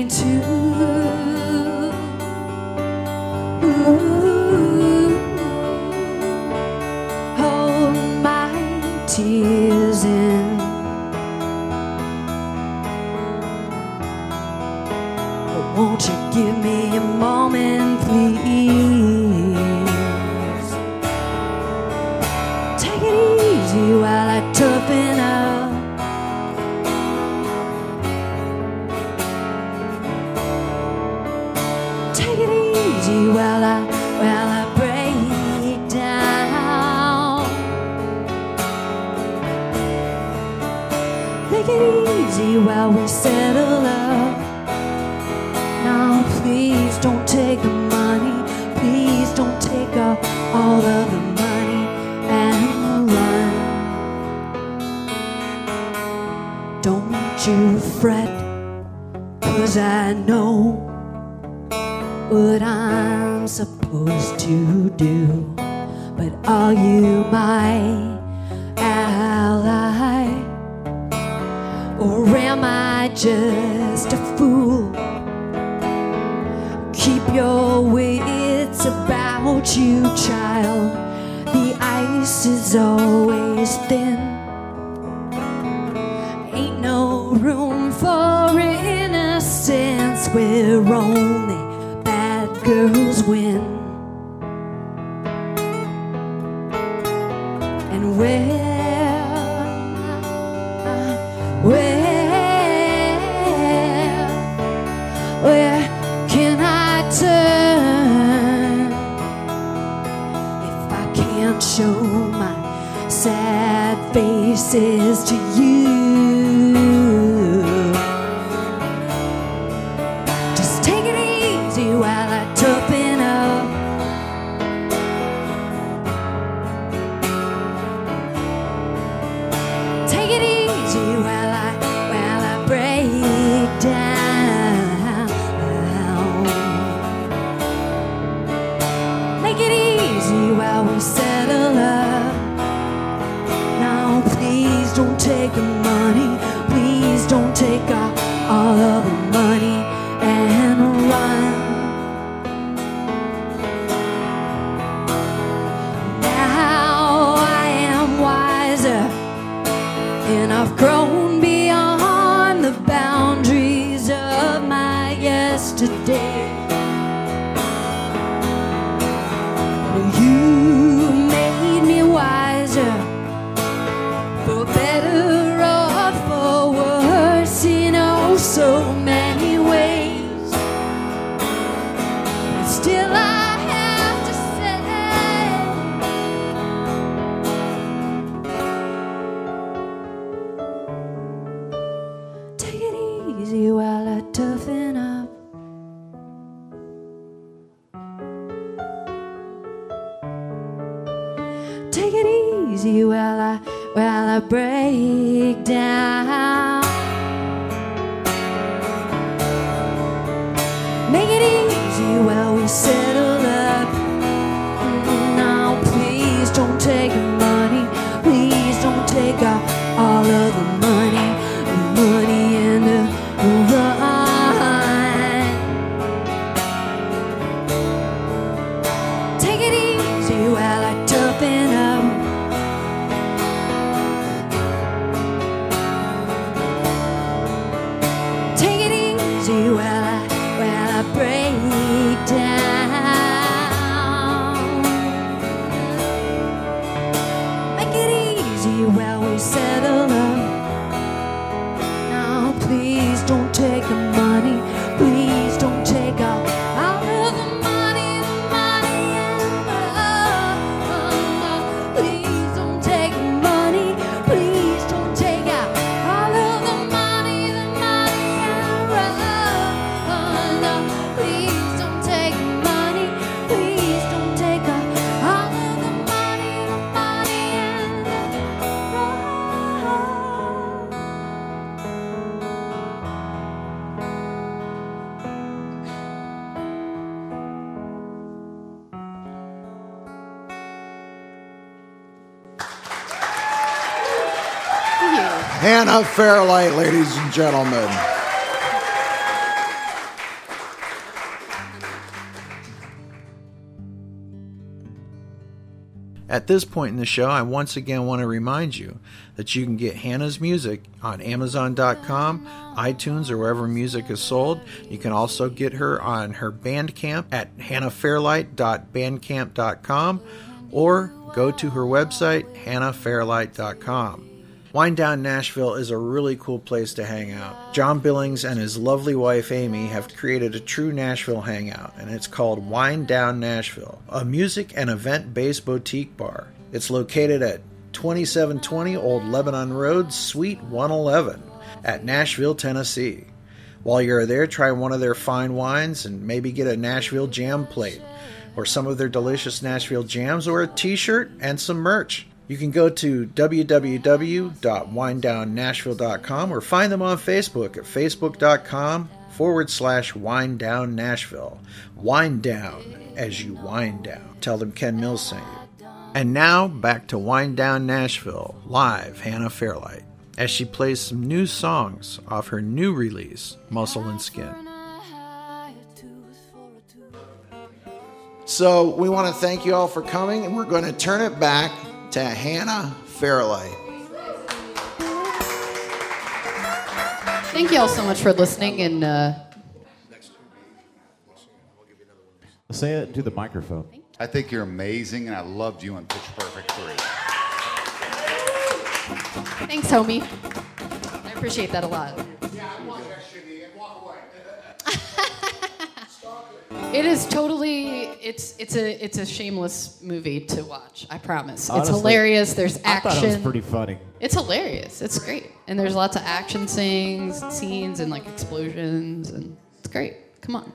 B: To yesterday.
A: Fairlight, ladies and gentlemen. At this point in the show, I once again want to remind you that you can get Hannah's music on Amazon.com, iTunes, or wherever music is sold. You can also get her on her Bandcamp at hannahfairlight.bandcamp.com or go to her website, hannahfairlight.com. Wind Down Nashville is a really cool place to hang out. John Billings and his lovely wife Amy have created a true Nashville hangout, and it's called Wind Down Nashville, a music and event based boutique bar. It's located at 2720 Old Lebanon Road, Suite 111. at Nashville, Tennessee. While you're there, try one of their fine wines and maybe get a Nashville jam plate, or some of their delicious Nashville jams, or a t shirt and some merch. You can go to www.winedownnashville.com or find them on Facebook at facebook.com forward slash wind down Nashville. Wind down as you wind down. Tell them Ken Mills sent you. And now back to Wind Down Nashville, live Hannah Fairlight, as she plays some new songs off her new release, Muscle and Skin. So we want to thank you all for coming, and we're going to turn it back to Hannah Fairlight.
C: Thank you all so much for listening and uh,
D: Say it to the microphone.
F: I think you're amazing, and I loved you in Pitch Perfect 3.
C: thanks, homie. I appreciate that a lot. It is totally it's it's a it's a shameless movie to watch. I promise. it's hilarious. There's action.
D: I
C: action.
D: thought it was pretty funny.
C: It's hilarious. It's great. And there's lots of action scenes, scenes and like explosions and it's great. Come on.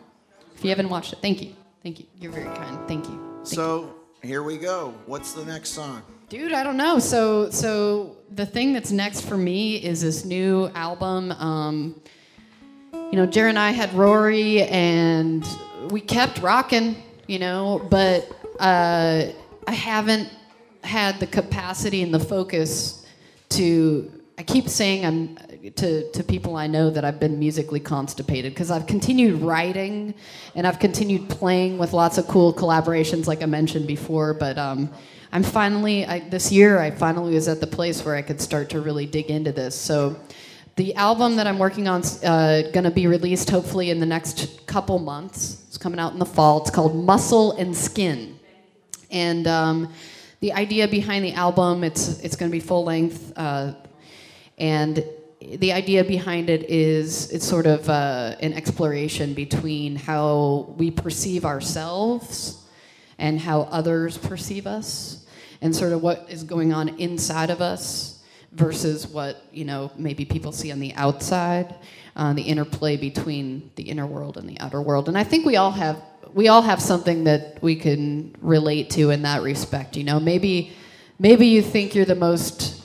C: If you haven't watched it, thank you. Thank you. You're very kind. Thank you. Thank
A: So here we go. What's the next song?
C: Dude, I don't know. So, so the thing that's next for me is this new album. Um, you know, Jer and I had Rory, and we kept rocking. You know, but uh, I haven't had the capacity and the focus to. I keep saying I'm to to people I know that I've been musically constipated because I've continued writing and I've continued playing with lots of cool collaborations, like I mentioned before. But um, I'm finally I, this year. I finally was at the place where I could start to really dig into this. So. The album that I'm working on uh, going to be released hopefully in the next couple months. Coming out in the fall. It's called Muscle and Skin. And um, the idea behind the album, it's, it's going to be full length. Uh, and the idea behind it is it's sort of uh, an exploration between how we perceive ourselves and how others perceive us, and sort of what is going on inside of us versus what you know maybe people see on the outside. Uh, the interplay between the inner world and the outer world, and I think we all have we all have something that we can relate to in that respect. You know, maybe maybe you think you're the most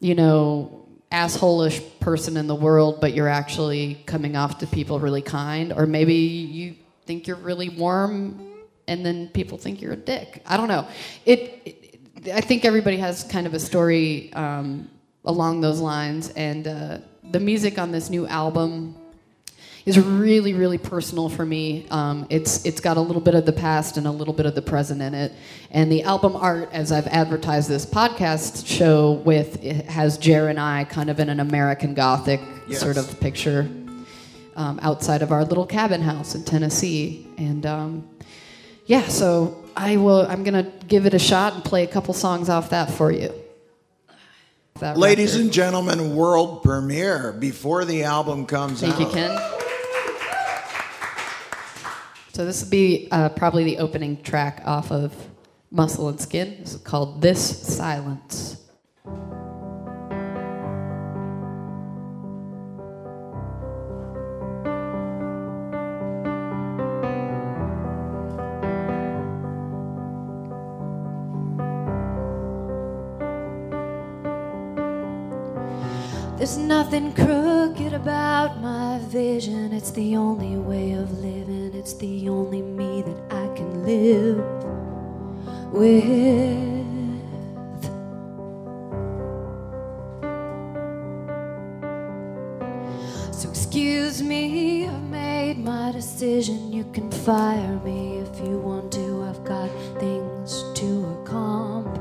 C: you know, assholish person in the world, but you're actually coming off to people really kind, or maybe you think you're really warm, and then people think you're a dick. I don't know. It. it I think everybody has kind of a story um, along those lines, and uh, the music on this new album is really, really personal for me. Um, it's it's got a little bit of the past and a little bit of the present in it. And the album art, as I've advertised this podcast show with, it has Jer and I kind of in an American Gothic
A: Yes.
C: sort of picture um, outside of our little cabin house in Tennessee. And um, yeah, so I will. I'm gonna give it a shot and play a couple songs off that for you. That
A: Ladies
C: record.
A: and gentlemen, world premiere before the album comes
C: Thank
A: out.
C: you, Ken. So this will be uh, probably the opening track off of Muscle and Skin. This is called This Silence.
B: There's nothing crooked about my vision. It's the only way of living. It's the only me that I can live with. So excuse me, I've made my decision. You can fire me if you want to. I've got things to accomplish.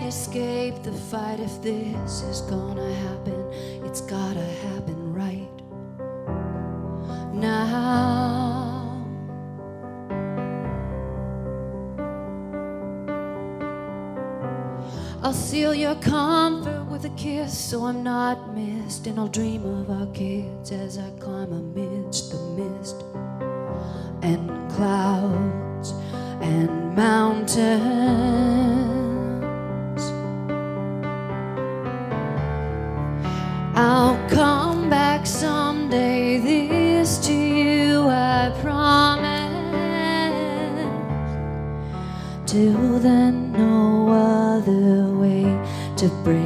B: Night, escape the fight. If this is gonna happen, it's gotta happen right now. I'll seal your comfort with a kiss so I'm not missed. And I'll dream of our kids as I climb amidst the mist and clouds and mountains. I'll come back someday, this to you I promise. Till then, no other way to break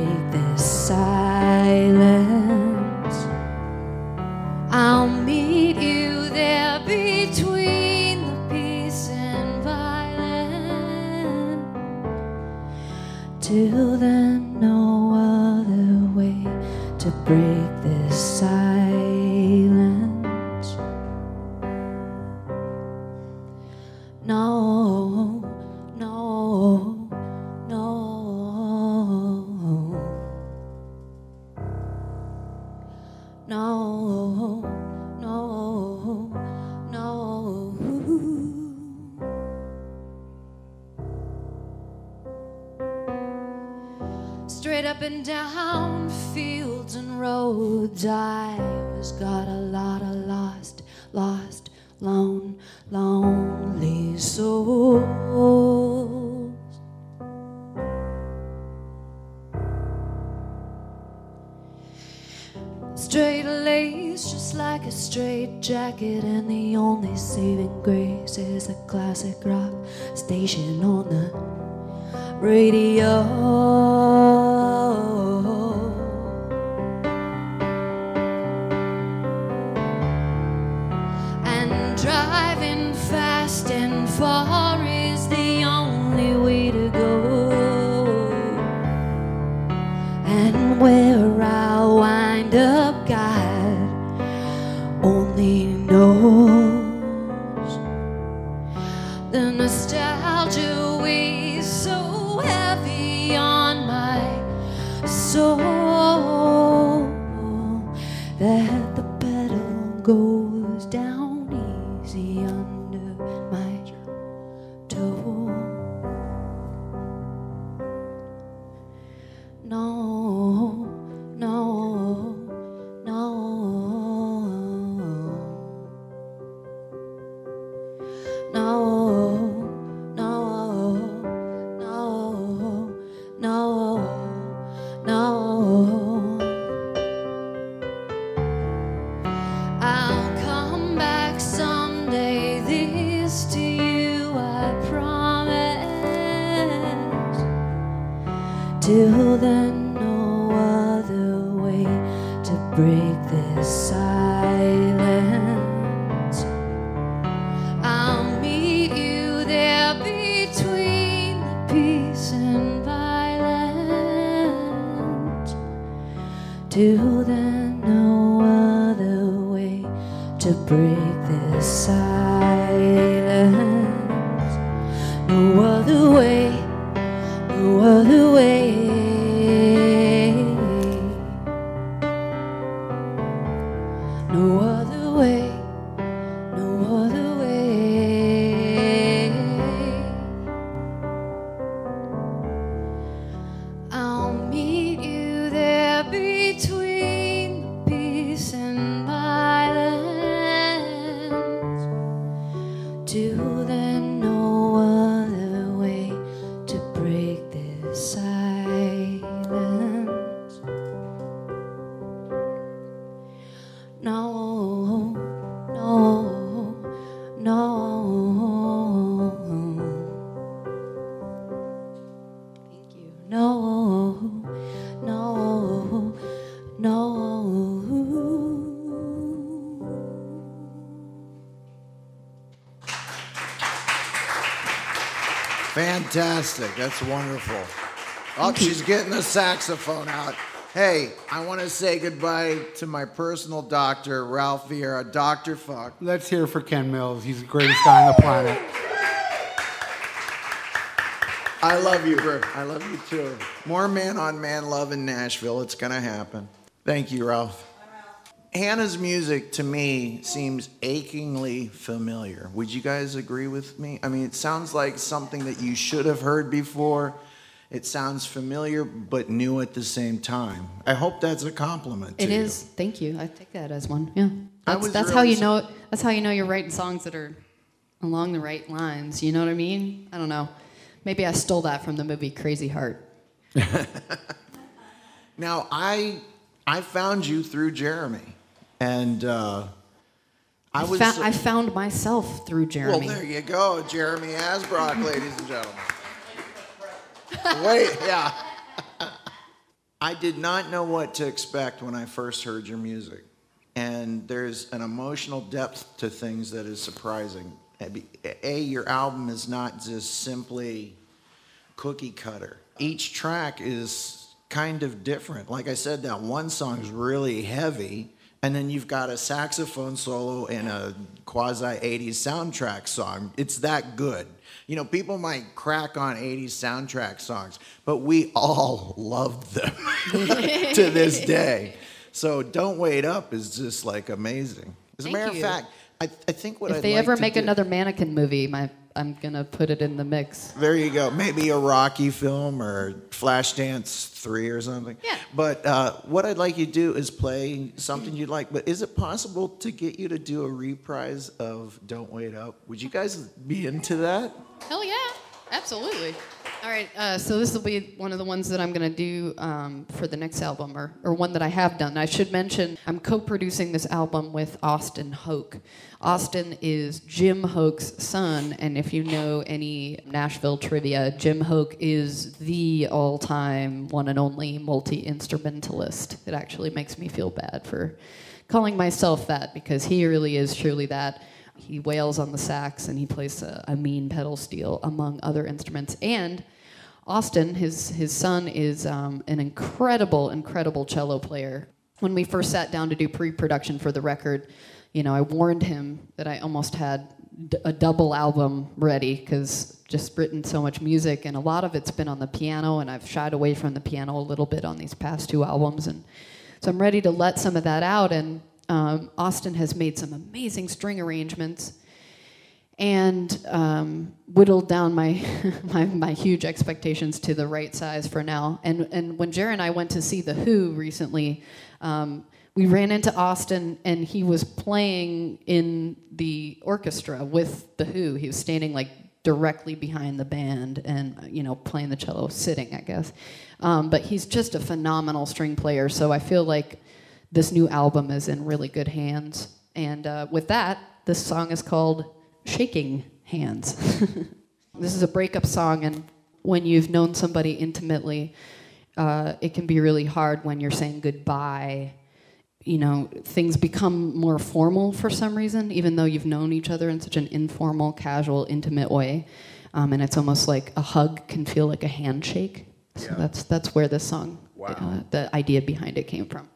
B: was got a lot of lost, lost, lone, lonely souls. Straight lace, just like a straight jacket, and the only saving grace is a classic rock station on the radio. Till then, no other way to break
A: Fantastic. That's wonderful. Oh, she's getting the saxophone out. Hey, I want to say goodbye to my personal doctor, Ralph Vieira. Dr. Fuck.
G: Let's hear for Ken Mills. He's the greatest guy on the planet.
A: I love you, bro. I love you too. More man on man love in Nashville. It's going to happen. Thank you, Ralph. Hannah's music to me seems achingly familiar. Would you guys agree with me? I mean, it sounds like something that you should have heard before. It sounds familiar but new at the same time. I hope that's a compliment. To
C: It
A: you.
C: Thank you. I take that as one. Yeah. That's, that's how you know. That's how you know you're writing songs that are along the right lines. You know what I mean? I don't know. Maybe I stole that from the movie Crazy Heart. <laughs>
A: Now I I found you through Jeremy, and uh, I was.
C: Fa- I found myself through Jeremy.
A: Well, there you go, Jeremy Asbrock, ladies and gentlemen. Wait, yeah. <laughs> I did not know what to expect when I first heard your music. And there's an emotional depth to things that is surprising. A, your album is not just simply cookie cutter. Each track is kind of different. Like I said, that one song is really heavy, and then you've got a saxophone solo in a quasi 80s soundtrack song. It's that good. You know, people might crack on 80s soundtrack songs, but we all <laughs> love them <laughs> to this <laughs> day. So Don't Wait Up is just like amazing. As a
C: Thank
A: matter of fact, I, I think what
C: if
A: I'd
C: they
A: like
C: ever make
A: do-
C: another mannequin movie, my I'm gonna put it in the mix.
A: There you go. Maybe a Rocky film or Flashdance 3 or something.
C: Yeah.
A: But uh, what I'd like you to do is play something you'd like. But is it possible to get you to do a reprise of Don't Wait Up? Would you guys be into that?
C: Hell yeah, absolutely. All right, uh, so this will be one of the ones that I'm going to do um, for the next album, or, or one that I have done. I should mention I'm co producing this album with Austin Hoke. Austin is Jim Hoke's son, and if you know any Nashville trivia, Jim Hoke is the all time one and only multi instrumentalist. It actually makes me feel bad for calling myself that because he really is truly that. He wails on the sax and he plays a, a mean pedal steel, among other instruments. And Austin, his, his son, is um, an incredible, incredible cello player. When we first sat down to do pre production for the record, you know, I warned him that I almost had d- a double album ready because just written so much music and a lot of it's been on the piano and I've shied away from the piano a little bit on these past two albums and so I'm ready to let some of that out and um, Austin has made some amazing string arrangements and um, whittled down my, <laughs> my my huge expectations to the right size for now. And and when Jared and I went to see the Who recently, um, we ran into Austin, and he was playing in the orchestra with the Who. He was standing like directly behind the band, and you know playing the cello, sitting, I guess. Um, but he's just a phenomenal string player. So I feel like this new album is in really good hands. And uh, with that, this song is called Shaking Hands. <laughs> this is a breakup song, and when you've known somebody intimately, uh, it can be really hard when you're saying goodbye. You know, things become more formal for some reason, even though you've known each other in such an informal, casual, intimate way. Um, and it's almost like a hug can feel like a handshake. So that's that's where this song, uh, the idea behind it came from.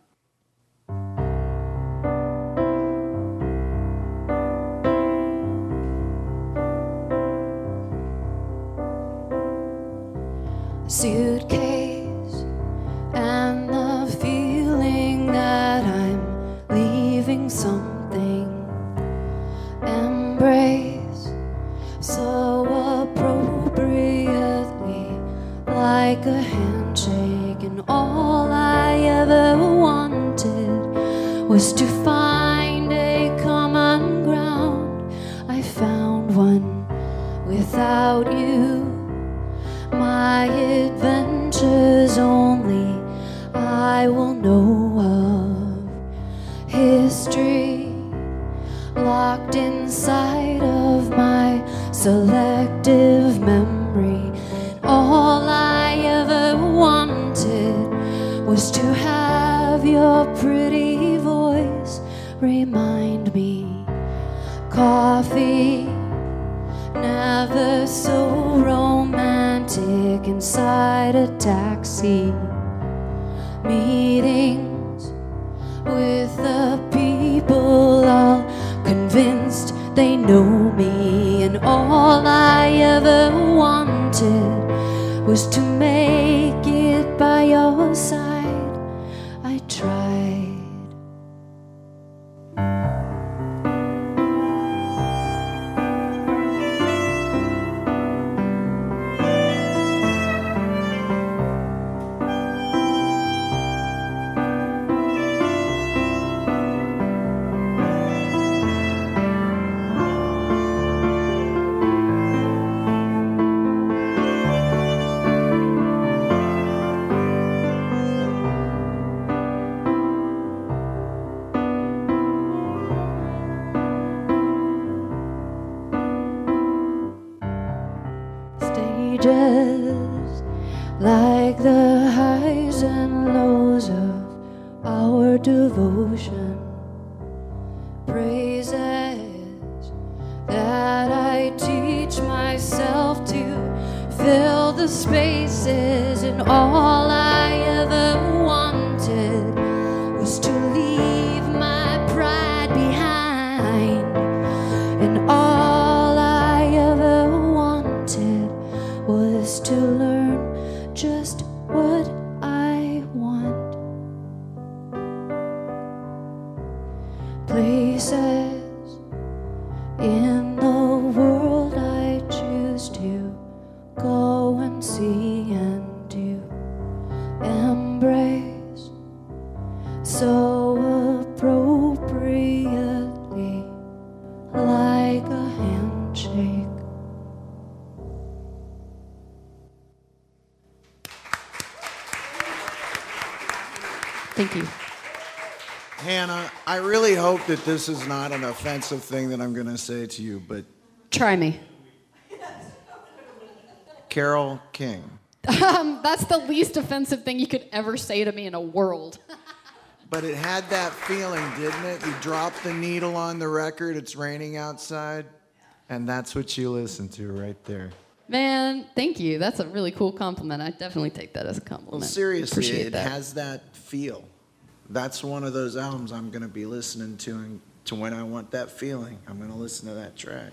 B: Suitcase and the feeling that I'm leaving something. Embrace so appropriately, like a
C: Thank you.
A: Hannah, I really hope that this is not an offensive thing that I'm going to say to you, but
C: Try me.
A: Carole King.
C: Um, that's the least offensive thing you could ever say to me in a world.
A: But it had that feeling, didn't it? You dropped the needle on the record, it's raining outside, and that's what you listen to right there.
C: Man, thank you. That's a really cool compliment. I definitely take that as a compliment.
A: Well, seriously,
C: Appreciate
A: it
C: that.
A: has that feel. That's one of those albums I'm going to be listening to, and to when I want that feeling, I'm going to listen to that track.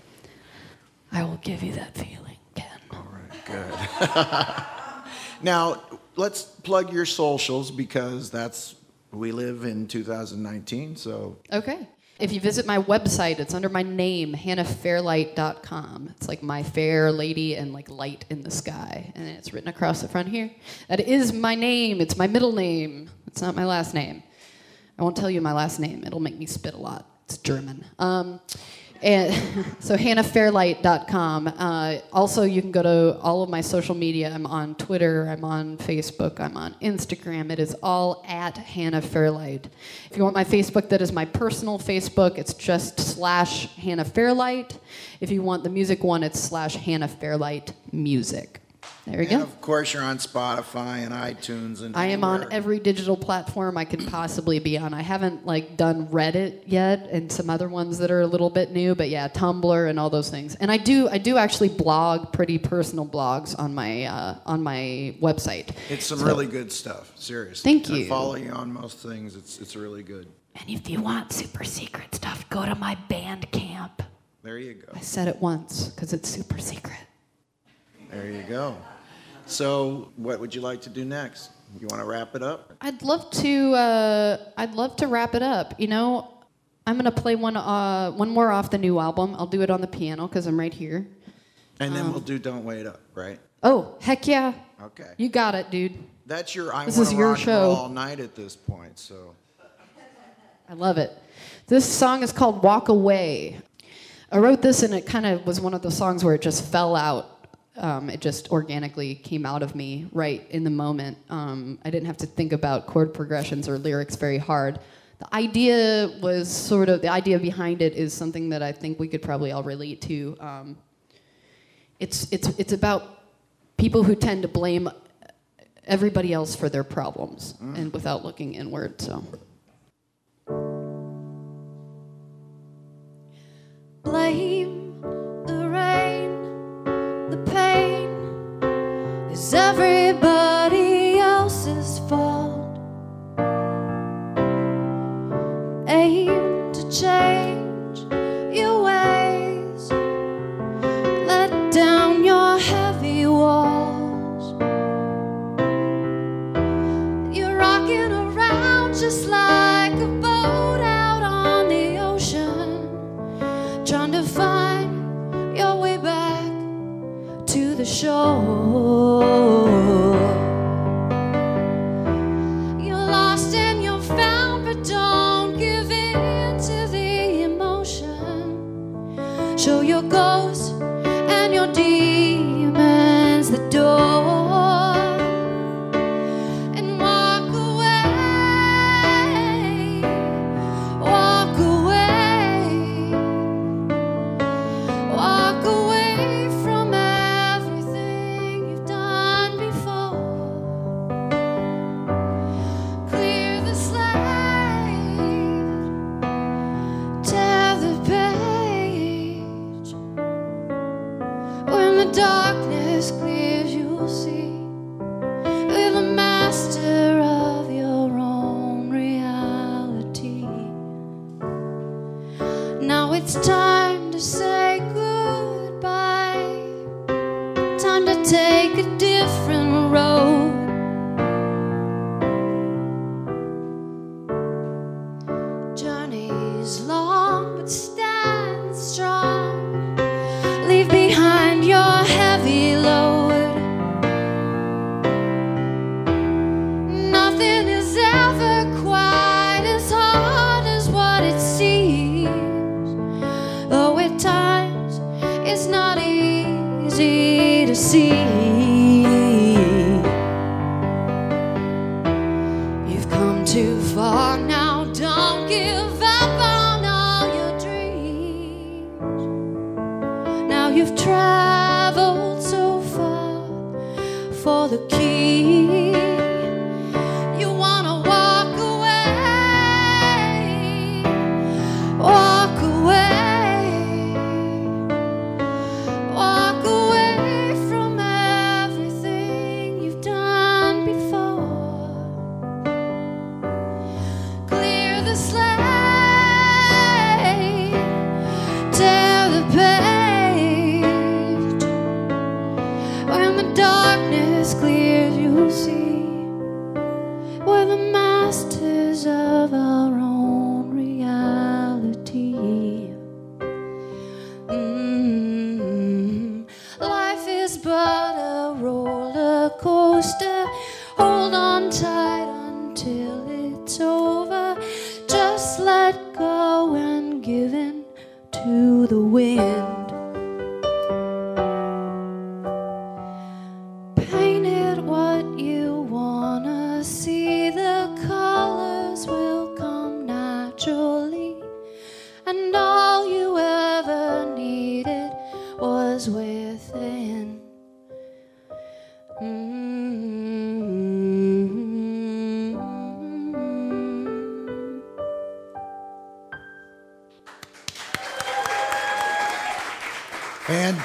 C: I will give you that feeling, Ken.
A: All right, good. <laughs> now, let's plug your socials because that's we live in 2019, so
C: Okay. If you visit my website, it's under my name, hannahfairlight.com. It's like my fair lady and like light in the sky. And it's written across the front here. That is my name. It's my middle name. It's not my last name. I won't tell you my last name. It'll make me spit a lot. It's German. Um, and <laughs> so hannahfairlight.com. Uh, also, you can go to all of my social media. I'm on Twitter. I'm on Facebook. I'm on Instagram. It is all at Hannah Fairlight. If you want my Facebook, that is my personal Facebook. It's just slash Hannah Fairlight. If you want the music one, it's slash Hannah Fairlight Music. There we
A: and
C: go.
A: of course you're on Spotify and iTunes and
C: I am on every digital platform I could possibly be on. I haven't like done Reddit yet and some other ones that are a little bit new, but yeah, Tumblr and all those things. And I do I do actually blog pretty personal blogs on my uh, on my website.
A: It's some
C: So-
A: really good stuff. Seriously.
C: Thank you.
A: I follow you on most things. It's it's really good.
C: And if you want super secret stuff, go to my Bandcamp.
A: There you go.
C: I said it once because it's super secret.
A: There you go. So, what would you like to do next? You want to wrap it up?
C: I'd love to. Uh, I'd love to wrap it up. You know, I'm gonna play one. Uh, one more off the new album. I'll do it on the piano because I'm right here.
A: And then
C: Um,
A: we'll do "Don't Wait Up," right?
C: Oh heck yeah!
A: Okay.
C: You got it, dude.
A: That's your I
C: This is your show.
A: all night at this point. So,
C: I love it. This song is called Walk Away. I wrote this and it kind of was one of the songs where it just fell out. Um, it just organically came out of me right in the moment. Um, I didn't have to think about chord progressions or lyrics very hard. The idea was sort of, the idea behind it is something that I think we could probably all relate to. Um, it's, it's, it's about people who tend to blame everybody else for their problems and without looking inward, so.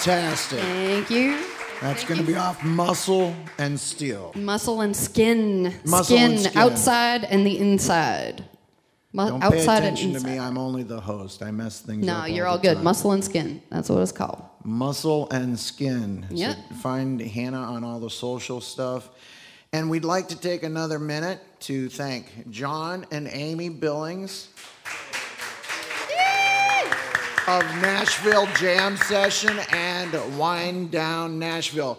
A: Fantastic.
C: Thank you.
A: That's going to be off Muscle and Steel.
C: Muscle and skin.
A: Muscle
C: skin,
A: and skin.
C: outside and the inside. Mu-
A: Don't
C: outside
A: pay
C: and
A: attention to me. I'm only the host. I mess things
C: no,
A: up.
C: No, you're
A: all
C: good.
A: time.
C: Muscle and skin. That's what it's called.
A: Muscle and Skin.
C: Yep.
A: So find Hannah on all the social stuff. And we'd like to take another minute to thank John and Amy Billings of Nashville Jam Session and Wine Down Nashville.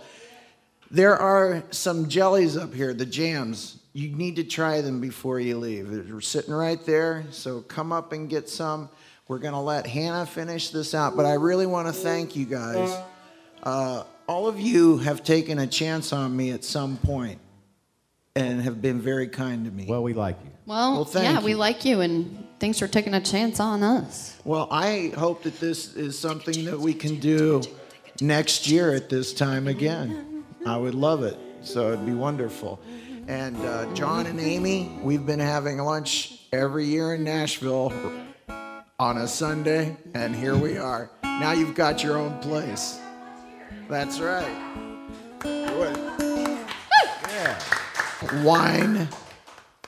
A: There are some jellies up here, the jams. You need to try them before you leave. They're sitting right there, so come up and get some. We're going to let Hannah finish this out, but I really want to thank you guys. Uh, all of you have taken a chance on me at some point and have been very kind to me.
D: Well, we like you.
C: Well,
A: Well, thank
C: yeah, we like you, and thanks for taking a chance on us.
A: Well, I hope that this is something that we can do next year at this time again. I would love it. So it'd be wonderful. And uh, John and Amy, we've been having lunch every year in Nashville on a Sunday, and here we are. Now you've got your own place. That's right. Good. Yeah. Wine.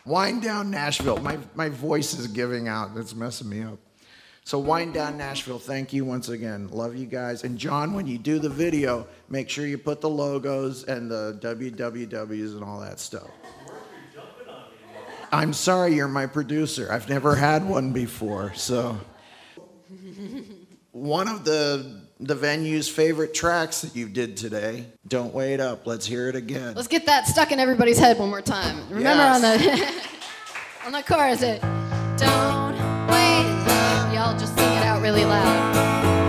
A: Wine down Nashville. My, my voice is giving out. That's messing me up. So, Wine Down Nashville, thank you once again. Love you guys. And, John, when you do the video, make sure you put the logos and the wwws and all that stuff. I'm sorry, you're my producer. I've never had one before. So, <laughs> one of the, the venue's favorite tracks that you did today, Don't Wait Up. Let's hear it again.
C: Let's get that stuck in everybody's head one more time. Remember on the <laughs> on the chorus it Don't wait up. Y'all just sing it out really loud.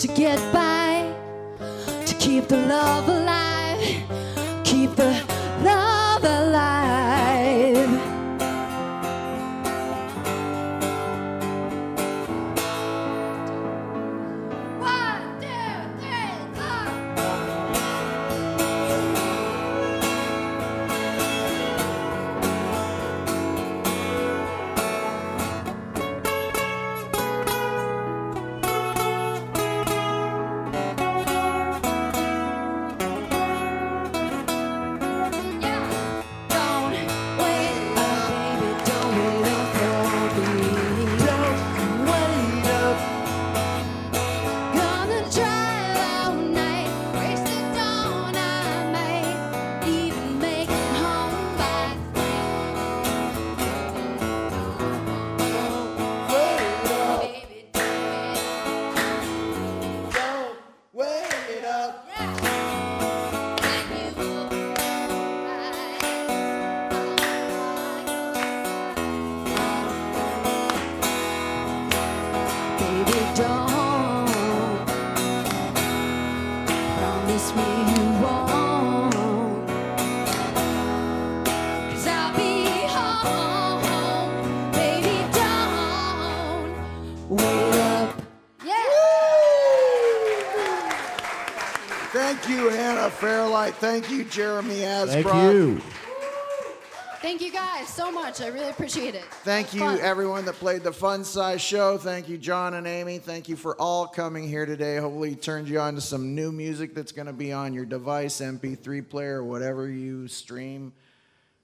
B: To get by, to keep the love
A: Fairlight. Thank you, Jeremy Asbrock.
D: Thank you.
C: Thank you guys so much. I really appreciate it.
A: Thank you,
C: Fun.
A: everyone that played the Fun Size Show. Thank you, John and Amy. Thank you for all coming here today. Hopefully, it turned you on to some new music that's going to be on your device, MP3 player, whatever you stream,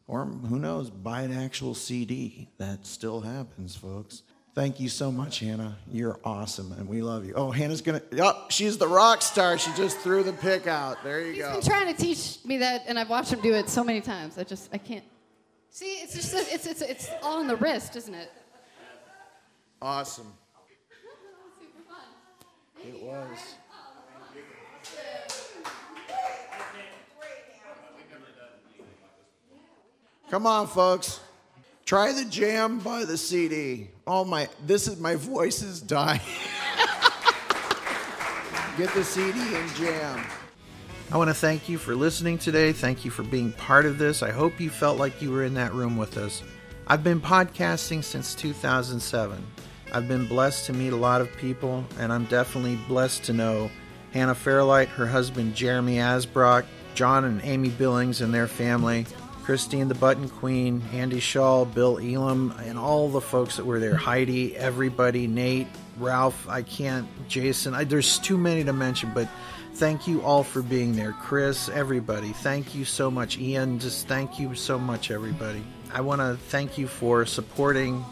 A: or who knows, buy an actual CD. That still happens, folks. Thank you so much, Hannah. You're awesome, and we love you. Oh, Hannah's gonna. Oh, she's the rock star. She just threw the pick out. There you
C: He's
A: go.
C: He's been trying to teach me that, and I've watched him do it so many times. I just, I can't. See, it's just, it's, it's, it's all in the wrist, isn't it?
A: Awesome. It was. Come on, folks. Try the jam by the CD. Oh my, this is my voice is dying. <laughs> Get the CD and jam. I want to thank you for listening today. Thank you for being part of this. I hope you felt like you were in that room with us. I've been podcasting since 2007. I've been blessed to meet a lot of people, and I'm definitely blessed to know Hannah Fairlight, her husband Jeremy Asbrock, John and Amy Billings and their family, Christine the Button Queen, Andy Shaw, Bill Elam, and all the folks that were there Heidi, everybody, Nate, Ralph, I can't, Jason. I, there's too many to mention, but thank you all for being there. Chris, everybody, thank you so much. Ian, just thank you so much, everybody. I want to thank you for supporting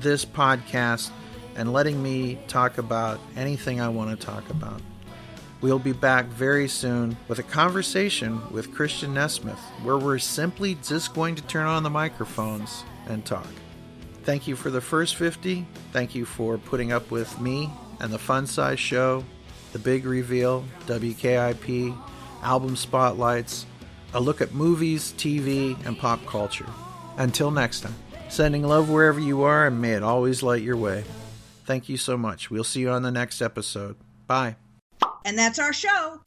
A: this podcast and letting me talk about anything I want to talk about. We'll be back very soon with a conversation with Christian Nesmith where we're simply just going to turn on the microphones and talk. Thank you for the first 50. Thank you for putting up with me and the Fun Size Show, The Big Reveal, WKIP, album spotlights, a look at movies, TV, and pop culture. Until next time, sending love wherever you are and may it always light your way. Thank you so much. We'll see you on the next episode. Bye.
H: And that's our show.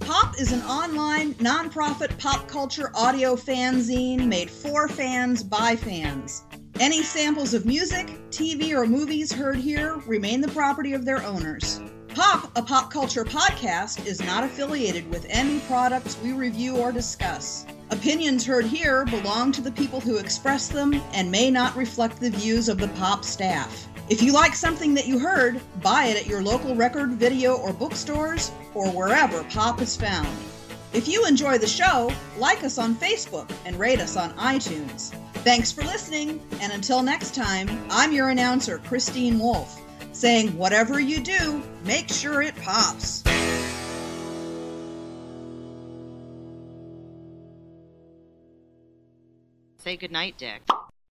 H: Pop is an online, nonprofit pop culture audio fanzine made for fans by fans. Any samples of music, TV, or movies heard here remain the property of their owners. Pop, a pop culture podcast, is not affiliated with any products we review or discuss. Opinions heard here belong to the people who express them and may not reflect the views of the Pop staff. If you like something that you heard, buy it at your local record, video, or bookstores or wherever pop is found. If you enjoy the show, like us on Facebook and rate us on iTunes. Thanks for listening, and until next time, I'm your announcer, Christine Wolf, saying whatever you do, make sure it pops.
I: Say goodnight, Dick.